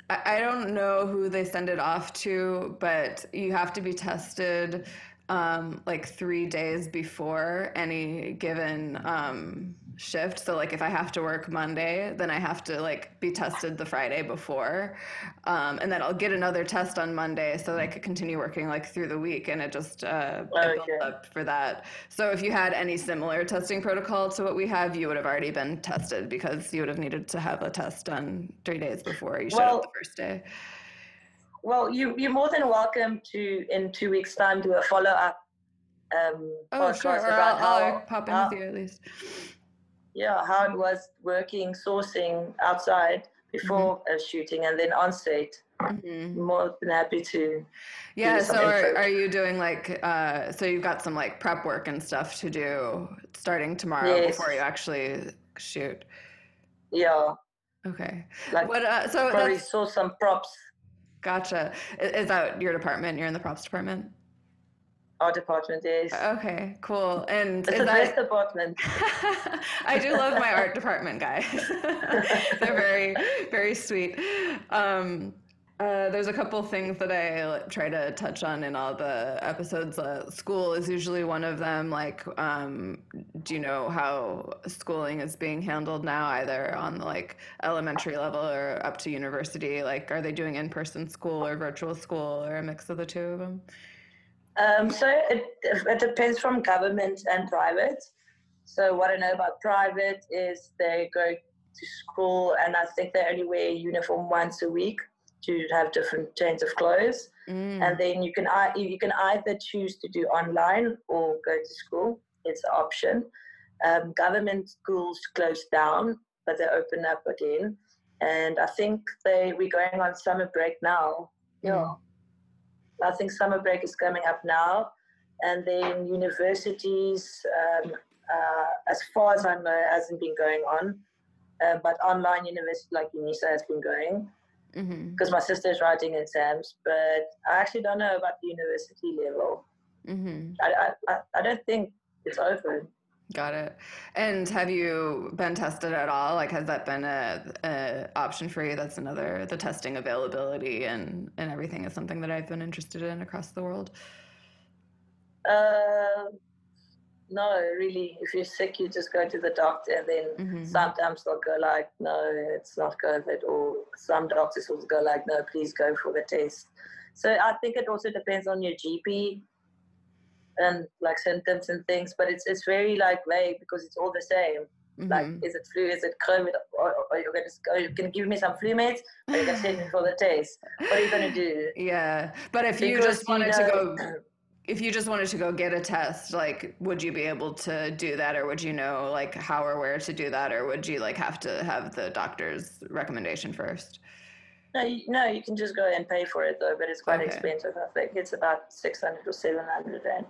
I don't know who they send it off to, but you have to be tested um, like three days before any given um, shift. So like if I have to work Monday, then I have to like be tested the Friday before, um, and then I'll get another test on Monday so that I could continue working like through the week, and it just uh, okay. built up for that. So if you had any similar testing protocol to what we have, you would have already been tested because you would have needed to have a test done three days before you showed well, up the first day. Well, you you're more than welcome to in two weeks' time do a follow up. Um, oh, sure. Or I'll, I'll pop in with you at least. Yeah, how it was working sourcing outside before mm-hmm. a shooting and then on set. Mm-hmm. More than happy to. Yeah. So are, are you doing like uh, so you've got some like prep work and stuff to do starting tomorrow yes. before you actually shoot. Yeah. Okay. Like what? Uh, so probably saw some props Gotcha. Is that your department? You're in the props department? Our department is. Okay, cool. And it's the that... department. I do love my art department guys. They're very, very sweet. Um, uh, there's a couple things that I try to touch on in all the episodes. Uh, school is usually one of them. Like, um, do you know how schooling is being handled now, either on the like elementary level or up to university? Like, are they doing in-person school or virtual school or a mix of the two of them? Um, so it, it depends from government and private. So what I know about private is they go to school, and I think they only wear uniform once a week to have different change of clothes. Mm. And then you can you can either choose to do online or go to school. It's an option. Um, government schools closed down, but they open up again. And I think they we're going on summer break now. Yeah, mm. I think summer break is coming up now, and then universities, um, uh, as far as I know, hasn't been going on. Uh, but online university like UNISA has been going because mm-hmm. my sister is writing exams, but I actually don't know about the university level. Mm-hmm. I, I, I don't think it's open. Got it. And have you been tested at all? Like, has that been a, a option for you? That's another the testing availability and and everything is something that I've been interested in across the world. Uh, no, really, if you're sick, you just go to the doctor, and then mm-hmm. sometimes they'll go like, no, it's not COVID, or some doctors will go like, no, please go for the test. So I think it also depends on your GP and like symptoms and things, but it's it's very like vague because it's all the same. Mm-hmm. Like, is it flu? Is it COVID? Or, or you're gonna go, you can give me some flu meds, or you can send me for the test. What are you gonna do? Yeah, but if because you just wanted you know, to go if you just wanted to go get a test, like, would you be able to do that, or would you know like how or where to do that, or would you like have to have the doctor's recommendation first? No, you, no, you can just go and pay for it though, but it's quite okay. expensive. I think it's about six hundred or seven hundred rand.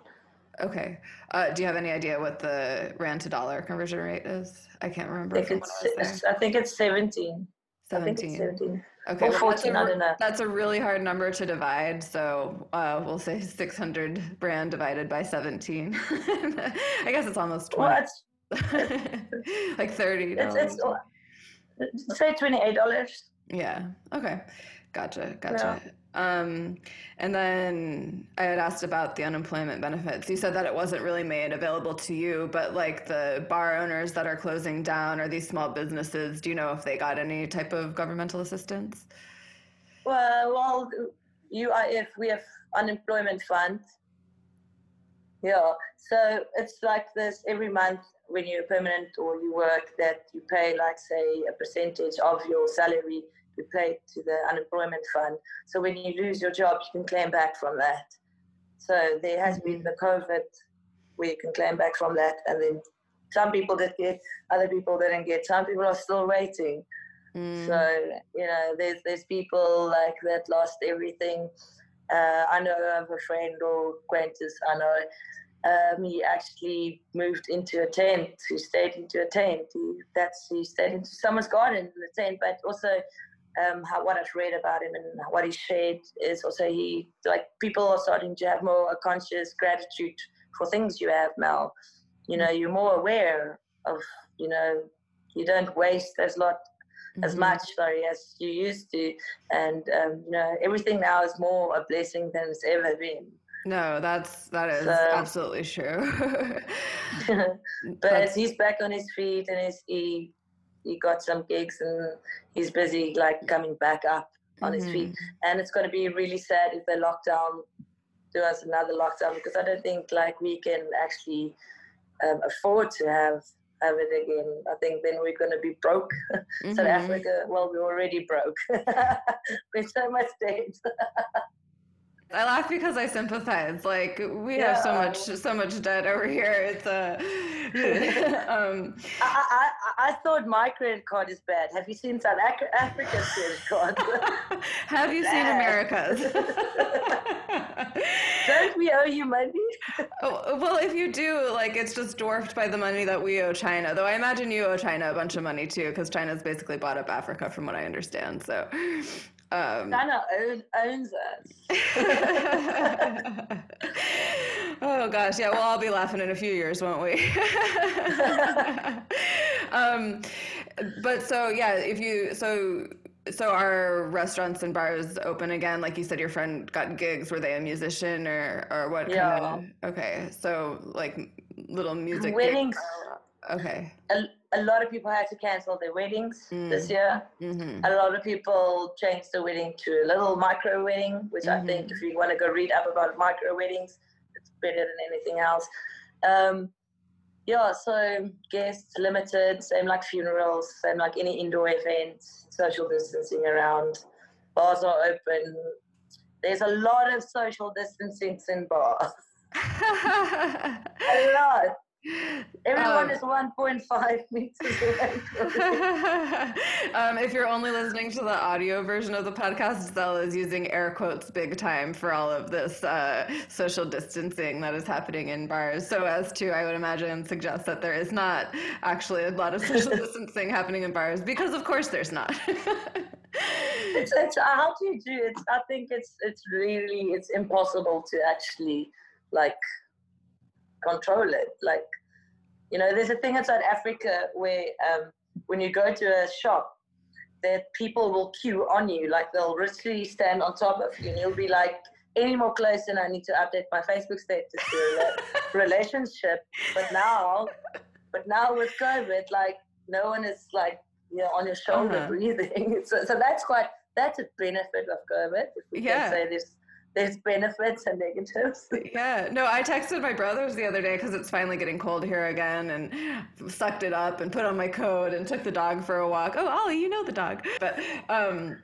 Okay. Uh, do you have any idea what the rand to dollar conversion rate is? I can't remember. I think, it's, I, I think it's seventeen. Seventeen. 17. Okay, well, that's, a, that's, a, really hard number to divide. So uh, we'll say 600 rand divided by 17. I guess it's almost 20. Well, like 30 it's, it's, Say $28. Yeah. Okay. Gotcha. Gotcha. Yeah. Um, and then I had asked about the unemployment benefits. You said that it wasn't really made available to you, but like the bar owners that are closing down or these small businesses, do you know if they got any type of governmental assistance? Well, well, you are if we have unemployment fund. Yeah, so it's like this every month when you're permanent or you work that you pay like say a percentage of your salary you pay to the unemployment fund. So when you lose your job, you can claim back from that. So there has been the COVID where you can claim back from that, and then some people did get, other people didn't get. Some people are still waiting. Mm. So you know, there's there's people like that lost everything. Uh, I know of a friend or acquaintance. I know um, he actually moved into a tent. He stayed into a tent. He, that's he stayed into someone's garden in the tent, but also um, how, what I've read about him and what he shared is also he like people are starting to have more a conscious gratitude for things you have now. You know, you're more aware of you know you don't waste as lot as Mhm. much sorry as you used to and um, you know everything now is more a blessing than it's ever been No, that's that is So- absolutely true. but he's back on his feet and he's, he he got some gigs and he's busy like coming back up on his feet. Mhm. and it's going to be really sad if they lock down do us another lockdown because i don't think like we can actually um, afford to have have it again. I think then we're going to be broke. South Mhm. africa well we're already broke. We're so much debt I laugh because I sympathize. Like we have so much so much debt over here. It's uh, um I, I, I- thought my credit card is bad have you seen south africa's credit card have you seen. America's? don't we owe you money Oh, well, if you do, like, it's just dwarfed by the money that we owe China. Though I imagine you owe China a bunch of money too, because China's basically bought up Africa, from what I understand. So, um, China own, owns us oh gosh, yeah, we'll all be laughing in a few years, won't we? um, but so yeah, if you so so are restaurants and bars open again? Like you said, your friend got gigs. Were they a musician or or what Yeah. kind of? Okay, so like little music gigs. weddings Okay. a, a lot of people had to cancel their weddings this Mm. year. Hmm a lot of people changed the wedding to a little micro wedding which i think if you want to go read up about micro weddings it's better than anything else. Um, yeah so guests limited same like funerals same like any indoor event social distancing around bars are open. There's a lot of social distancing in bars. A lot everyone Um, is 1.5 meters away um, if you're only listening to the audio version of the podcast, Zell is using air quotes big time for all of this uh, social distancing that is happening in bars. So as to, I would imagine, suggest that there is not actually a lot of social distancing happening in bars because, of course, there's not. it's, it's how do you do it i think it's it's really it's impossible to actually like control it like you know there's a thing in south africa where um, when you go to a shop that people will queue on you like they'll literally stand on top of you and you'll be like any more close and i need to update my facebook status to a relationship but now but now with covid like no one is like you know on your shoulder Uh-huh. breathing so, so that's quite that's a benefit of covid if we Yeah. can say there's there's benefits and negatives Yeah, no, I texted my brothers the other day because it's finally getting cold here again and sucked it up and put on my coat and took the dog for a walk. Oh, Ollie, you know the dog. But, um,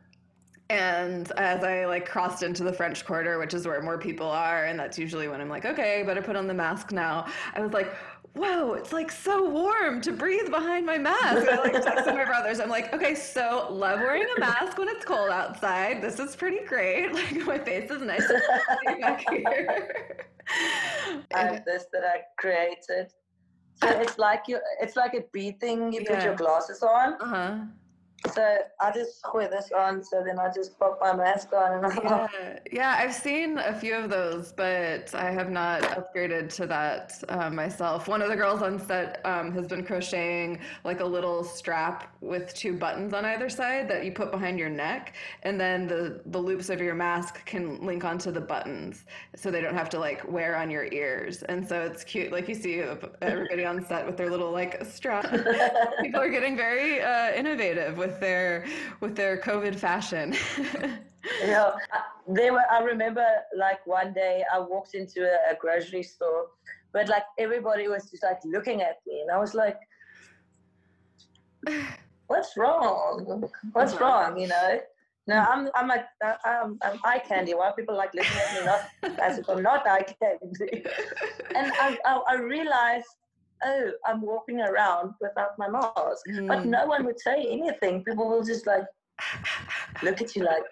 and as I like crossed into the French Quarter, which is where more people are, and that's usually when I'm like, okay, better put on the mask now. I was like, whoa, it's like so warm to breathe behind my mask. I like texted my brothers. I'm like, okay, so love wearing a mask when it's cold outside. This is pretty great. Like my face is nice and back here. I have this that I created. So it's like you it's like a bee thing, you put your glasses on. Uh huh. So I just put this on so then I just pop my mask on and Yeah, yeah, I've seen a few of those, but I have not upgraded to that uh, myself. One of the girls on set um, has been crocheting like a little strap with two buttons on either side that you put behind your neck, and then the the loops of your mask can link onto the buttons, so they don't have to like wear on your ears. And so it's cute, like you see everybody on set with their little like strap. People are getting very uh, innovative with their with their COVID fashion. I- there were. I remember like one day I walked into a, a grocery store, but like everybody was just like looking at me, and I was like, "What's wrong? What's wrong?" You know. No, I'm I'm like uh, I'm, I'm eye candy. Why people like looking at me not as if I'm not eye candy? And I, I I realized, oh, I'm walking around without my mask, but Mm. no one would say anything. People will just like look at you like.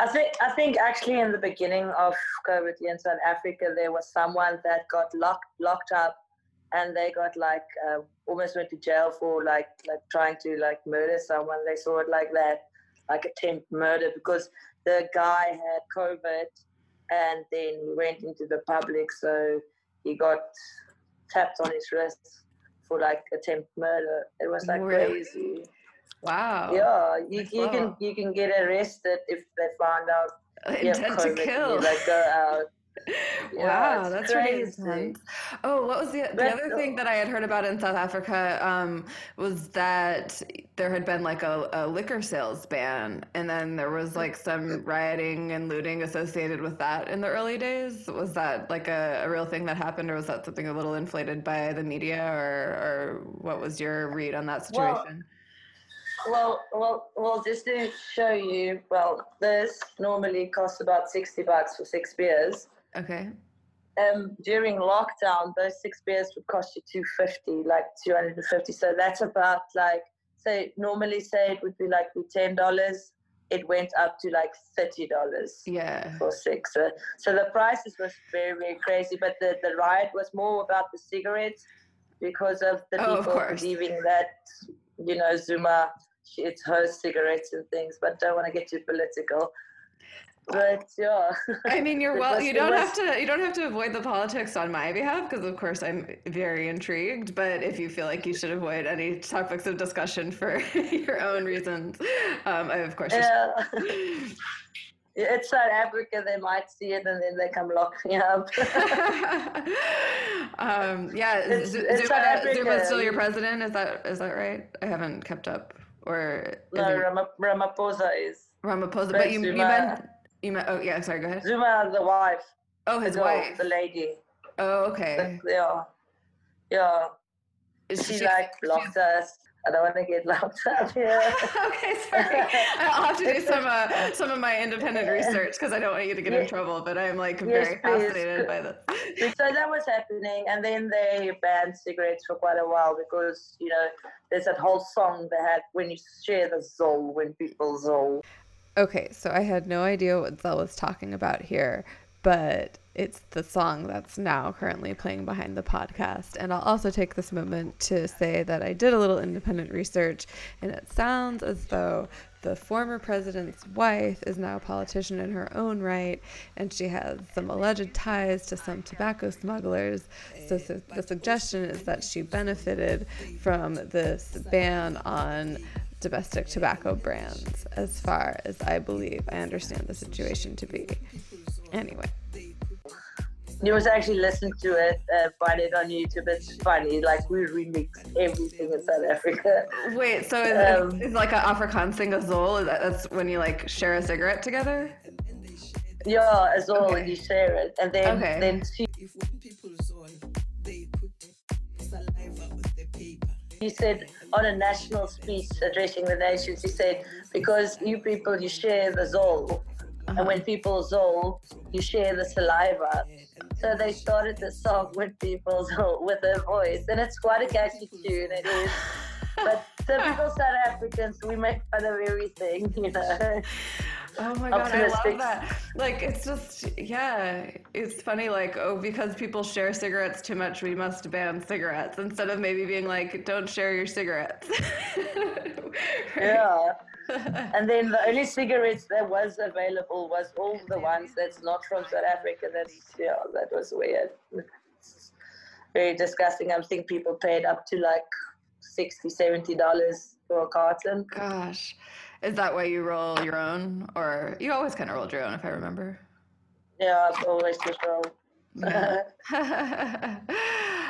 I think I think actually in the beginning of COVID in South Africa there was someone that got locked locked up, and they got like uh, almost went to jail for like like trying to like murder someone. They saw it like that, like attempt murder because the guy had COVID, and then he went into the public, so he got tapped on his wrist. for like attempt murder. It was like Really? crazy. Wow. Yeah, you, you can you can get arrested if they find out uh, Intent to kill. You like go out. Wow, that's crazy. intense. Oh, what was the the But, other thing that I had heard about in South Africa um, was that there had been like a, a liquor sales ban, and then there was like some rioting and looting associated with that in the early days. Was that like a, a real thing that happened, or was that something a little inflated by the media, or or what was your read on that situation? Well, well, well. Just to show you, well, this normally costs about sixty bucks for six beers. Okay. Um, during lockdown, those six beers would cost you two fifty, like two hundred and fifty. So that's about like say normally say it would be like ten dollars. It went up to like thirty dollars. Yeah. for six. So, so the prices was very, very crazy. But the, the riot was more about the cigarettes because of the Oh, of people course. believing that, you know, Zuma, it's her cigarettes and things. But don't want to get too political. But yeah. I mean, you're well. You don't have to. You don't have to avoid the politics on my behalf, because of course I'm very intrigued. But if you feel like you should avoid any topics of discussion for your own reasons, um, I of course. Yeah. It's South Africa, they might see it and then they come lock me up. um, yeah, It's- Z- it's South Zuma, Zuma's still your president. Is that is that right? I haven't kept up. Or no, Ramaphosa is. Ramaphosa? but you, Zuma- you meant. Oh yeah, sorry. Go ahead. Zuma, the wife, Oh, the his wife. the lady. Oh, The- okay. yeah. Yeah. Is she, she- like blocked us. I don't want to get locked up here. okay, sorry. I'll have to do some uh, some of my independent research because I don't want you to get in trouble. But I'm like Yes, very please. fascinated by this. so that was happening, and then they banned cigarettes for quite a while because you know there's that whole song they had when you share the zol when people zol. Okay, so I had no idea what Zell was talking about here, but it's the song that's now currently playing behind the podcast. And I'll also take this moment to say that I did a little independent research, and it sounds as though the former president's wife is now a politician in her own right, and she has some alleged ties to some tobacco smugglers. So, so the suggestion is that she benefited from this ban on domestic tobacco brands, as far as I believe I understand the situation to be. Anyway, You was actually listening to it, uh, find it on YouTube. It's funny, like we remix everything in South Africa. wait, so is, Um, is like an Afrikaans sing a zol? Is that, that's when you like share a cigarette together? Yeah, as well, Okay. and you share it, and then Okay. then she If when people's on, they put saliva with the paper. he said on a national speech addressing the nations, he said, because you people, you share the zol. And when people zol, you share the saliva. So they started the song with people zol with their voice. And it's quite a catchy tune, it is. But typical South Africans, we make fun of everything, you know. Oh my god, I love that. Like it's just yeah, it's funny like oh because people share cigarettes too much, we must ban cigarettes instead of maybe being like don't share your cigarettes. Right? Yeah. And then the only cigarettes that was available was all the ones that's not from South Africa. That's yeah, that was weird. Very disgusting. I think people paid up to like 60 70 dollars for a carton. Gosh, is that why you roll your own, or you always kind of rolled your own, if I remember? Yeah, I've always just rolled. Yeah.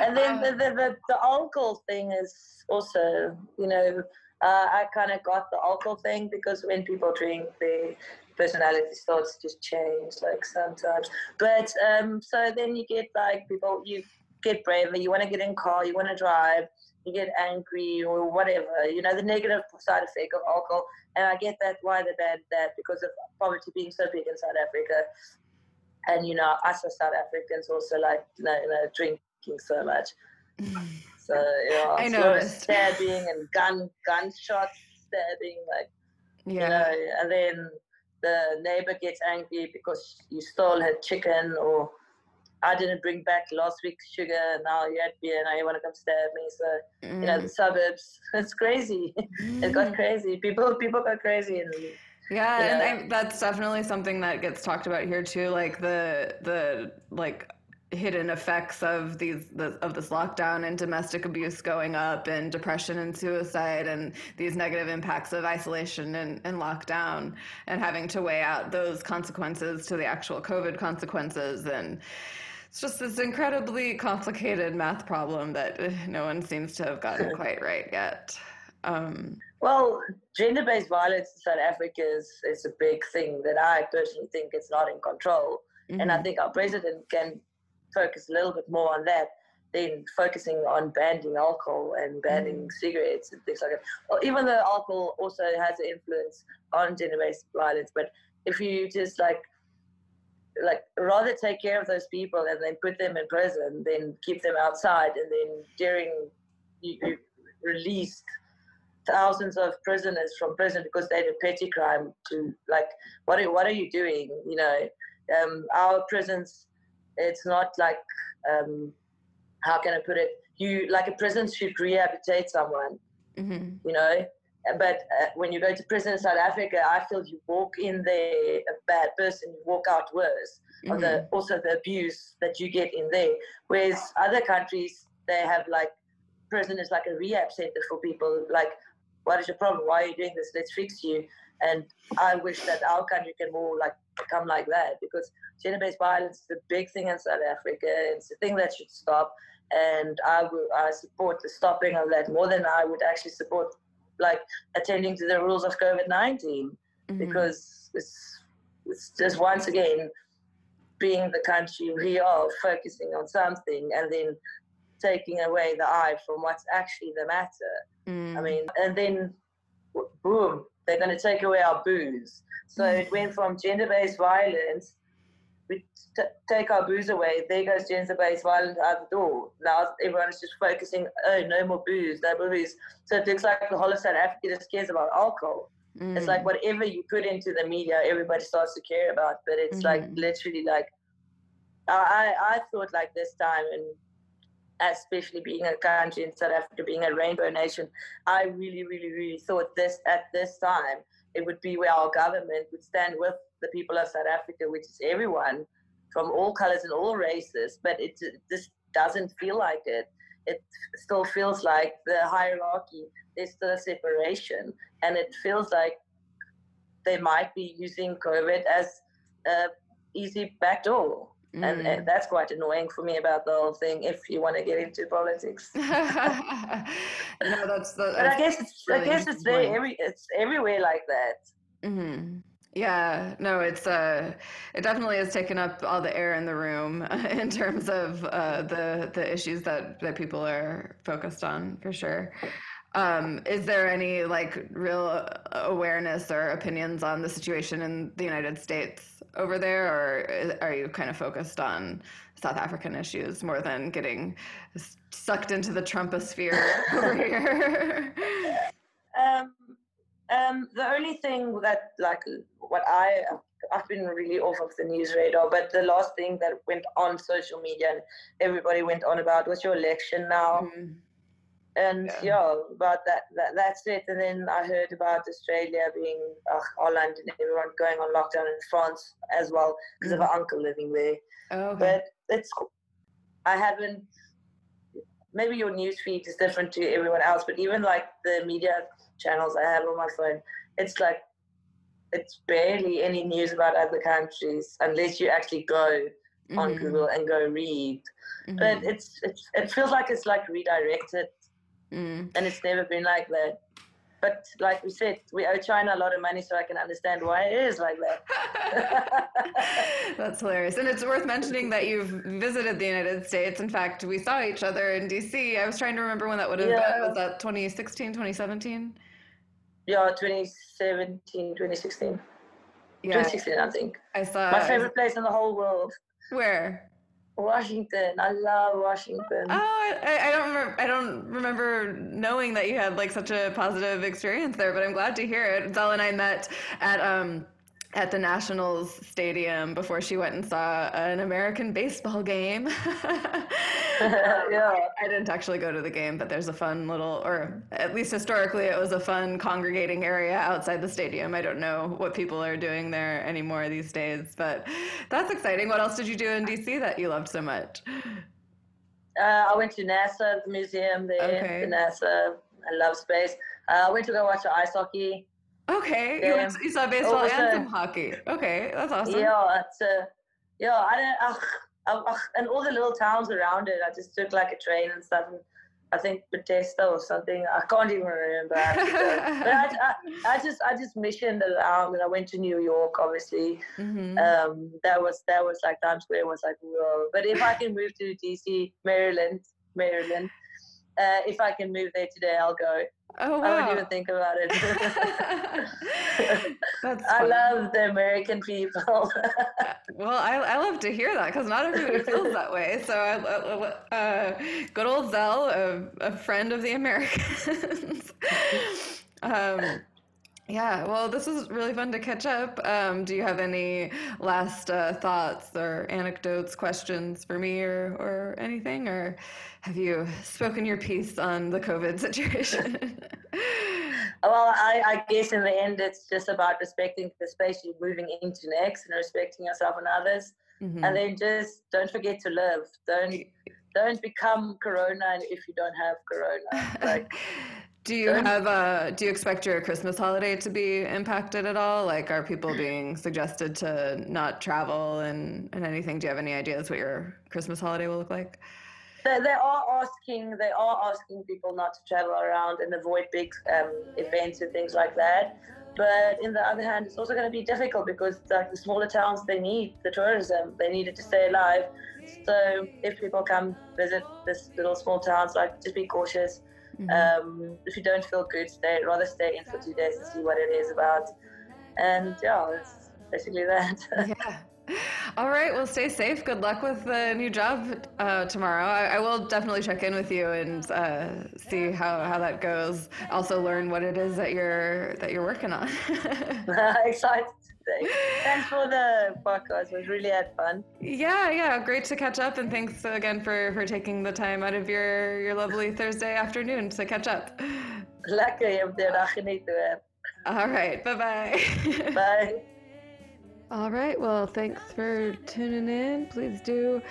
And then Uh, the, the, the, the alcohol thing is also, you know, uh, I kind of got the alcohol thing because when people drink, their personality starts to just change, like sometimes. But um, so then you get like people, you get braver, you want to get in car, you want to drive, you get angry or whatever, you know, the negative side effect of alcohol. And I get that why they banned that because of poverty being so big in South Africa. And, you know, us as South Africans also like, you know, you know drinking so much. So yeah, I it's a lot of noticed. stabbing and gun gunshots, stabbing, like you yeah. know, and then the neighbor gets angry because you stole her chicken, or I didn't bring back last week's sugar, now oh, you had beer, now you want to come stab me. So you know, the mm. suburbs, it's crazy. it got mm. crazy. People, people got crazy, and Yeah, Yeah. and I, that's definitely something that gets talked about here too. Like the the like hidden effects of these the, of this lockdown and domestic abuse going up and depression and suicide and these negative impacts of isolation and, and lockdown and having to weigh out those consequences to the actual covid consequences and it's just this incredibly complicated math problem that uh, no one seems to have gotten quite right yet um, well, gender-based violence in South Africa is, is a big thing that I personally think it's not in control. Mm-hmm. And I mm-hmm. think our president can focus a little bit more on that than focusing on banning alcohol and banning mm. cigarettes and things like that. Well, even though alcohol also has an influence on gender-based violence, but if you just like like rather take care of those people and then put them in prison than keep them outside and then during you, you released thousands of prisoners from prison because they did a petty crime to like what are, what are you doing you know um, our prisons it's not like um, how can I put it? You like a prison should rehabilitate someone, mm-hmm. you know. But uh, when you go to prison in South Africa, I feel you walk in there a bad person, you walk out worse. Mm-hmm. the also the abuse that you get in there. Whereas other countries, they have like prison is like a rehab center for people. Like, what is your problem? Why are you doing this? Let's fix you. And I wish that our country can more like become like that because gender-based violence is a big thing in South Africa. It's a thing that should stop, and I will I support the stopping of that more than I would actually support like attending to the rules of COVID 19 mm-hmm. because it's it's just once again being the country we are focusing on something and then taking away the eye from what's actually the matter. Mm. I mean, and then boom, they're going to take away our booze. So it went from gender based violence, we t- take our booze away, there goes gender based violence out the door. Now everyone is just focusing, oh, no more booze, no booze. So it looks like the whole of South Africa just cares about alcohol. Mm. It's like mm. whatever you put into the media, everybody starts to care about. But it's mm. like literally like, I, I thought like this time, and especially being a country in South Africa, being a rainbow nation, I really, really, really thought this at this time it would be where our government would stand with the people of South Africa, which is everyone from all colors and all races. But it just doesn't feel like it. It still feels like the hierarchy. There's still a separation, and it feels like they might be using COVID as a easy backdoor. Mm. And, and, that's quite annoying for me about the whole thing. If you want to get into politics, no, that's the. But I guess it's really I guess it's there every it's everywhere like that. Mm-hmm. Yeah, no, it's uh, it definitely has taken up all the air in the room in terms of uh, the the issues that that people are focused on for sure. Um, is there any like real awareness or opinions on the situation in the United States over there, or are you kind of focused on South African issues more than getting sucked into the Trumposphere over here? Um, um, the only thing that like what I I've been really off of the news radar, but the last thing that went on social media and everybody went on about was your election now. Mm and yeah. yeah, about that, that that's it. And then I heard about Australia being uh, Holland and everyone going on lockdown in France as well because mm. of an uncle living there. Oh, okay. But it's I haven't. Maybe your news feed is different to everyone else, but even like the media channels I have on my phone, it's like it's barely any news about other countries unless you actually go mm-hmm. on Google and go read. Mm-hmm. But it's, it's it feels like it's like redirected Mm. And it's never been like that. But like we said, we owe China a lot of money, so I can understand why it is like that. That's hilarious. And it's worth mentioning that you've visited the United States. In fact, we saw each other in DC. I was trying to remember when that would have yeah. been. Was that 2016, 2017? Yeah, 2017, 2016. Yeah. 2016, I think. I saw. My favorite place in the whole world. Where? Washington. I love Washington. Oh, I, I, don't remember. I don't remember knowing that you had like such a positive experience there, but I'm glad to hear it. Zell and I met at um, at the Nationals stadium before she went and saw an American baseball game. yeah. I didn't actually go to the game, but there's a fun little, or at least historically, it was a fun congregating area outside the stadium. I don't know what people are doing there anymore these days, but that's exciting. What else did you do in DC that you loved so much? Uh, I went to NASA, the museum there, Okay. the NASA. I love space. Uh, I went to go watch the ice hockey. Okay, you, you saw baseball was and some hockey. Okay, that's awesome. Yeah, it's uh, yeah. I don't. Ugh, ugh, and all the little towns around it. I just took like a train and stuff. And I think Bethesda or something. I can't even remember. I have to go. but I, I, I just I just missioned around and I went to New York. Obviously, Mhm. um, that was that was like Times Square was like whoa. But if I can move to DC, Maryland, Maryland. Uh, if I can move there today, I'll go. Oh I wouldn't even think about it. I love the American people. Well, I, I love to hear that because not everybody feels that way. So, I, uh, good old Zell, a, a friend of the Americans. um, yeah, well, this was really fun to catch up. Um, do you have any last uh, thoughts or anecdotes, questions for me or, or anything? Or have you spoken your piece on the COVID situation? Well, I, I guess in the end, it's just about respecting the space you're moving into next and respecting yourself and others. Mhm. And then just don't forget to live. Don't don't become corona if you don't have corona. Like do you have uh do you expect your Christmas holiday to be impacted at all? Like are people being suggested to not travel and, and anything? Do you have any ideas what your Christmas holiday will look like? they, they are asking they are asking people not to travel around and avoid big um, events and things like that. But in the other hand, it's also going to be difficult because like the smaller towns, they need the tourism. They need it to stay alive. So if people come visit this little small towns, like just be cautious. Mhm. Um, if you don't feel good, stay rather stay in for two days to see what it is about. And yeah, it's basically that. yeah. All right. Well, stay safe. Good luck with the new job uh, tomorrow. I, I will definitely check in with you and uh, see how, how that goes. Also, learn what it is that you're that you're working on. Excited today. Thanks for the podcast. It was really had fun. yeah, yeah. Great to catch up, and thanks again for for taking the time out of your your lovely Thursday afternoon to catch up. Lekker, je hebt de dag genieten. All right. Bye bye. Bye. All right. Well, thanks for tuning in. Please do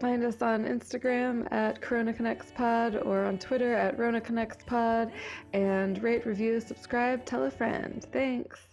find us on Instagram at Corona Connects Pod or on Twitter at Rona Connects Pod and rate, review, subscribe, tell a friend. Thanks.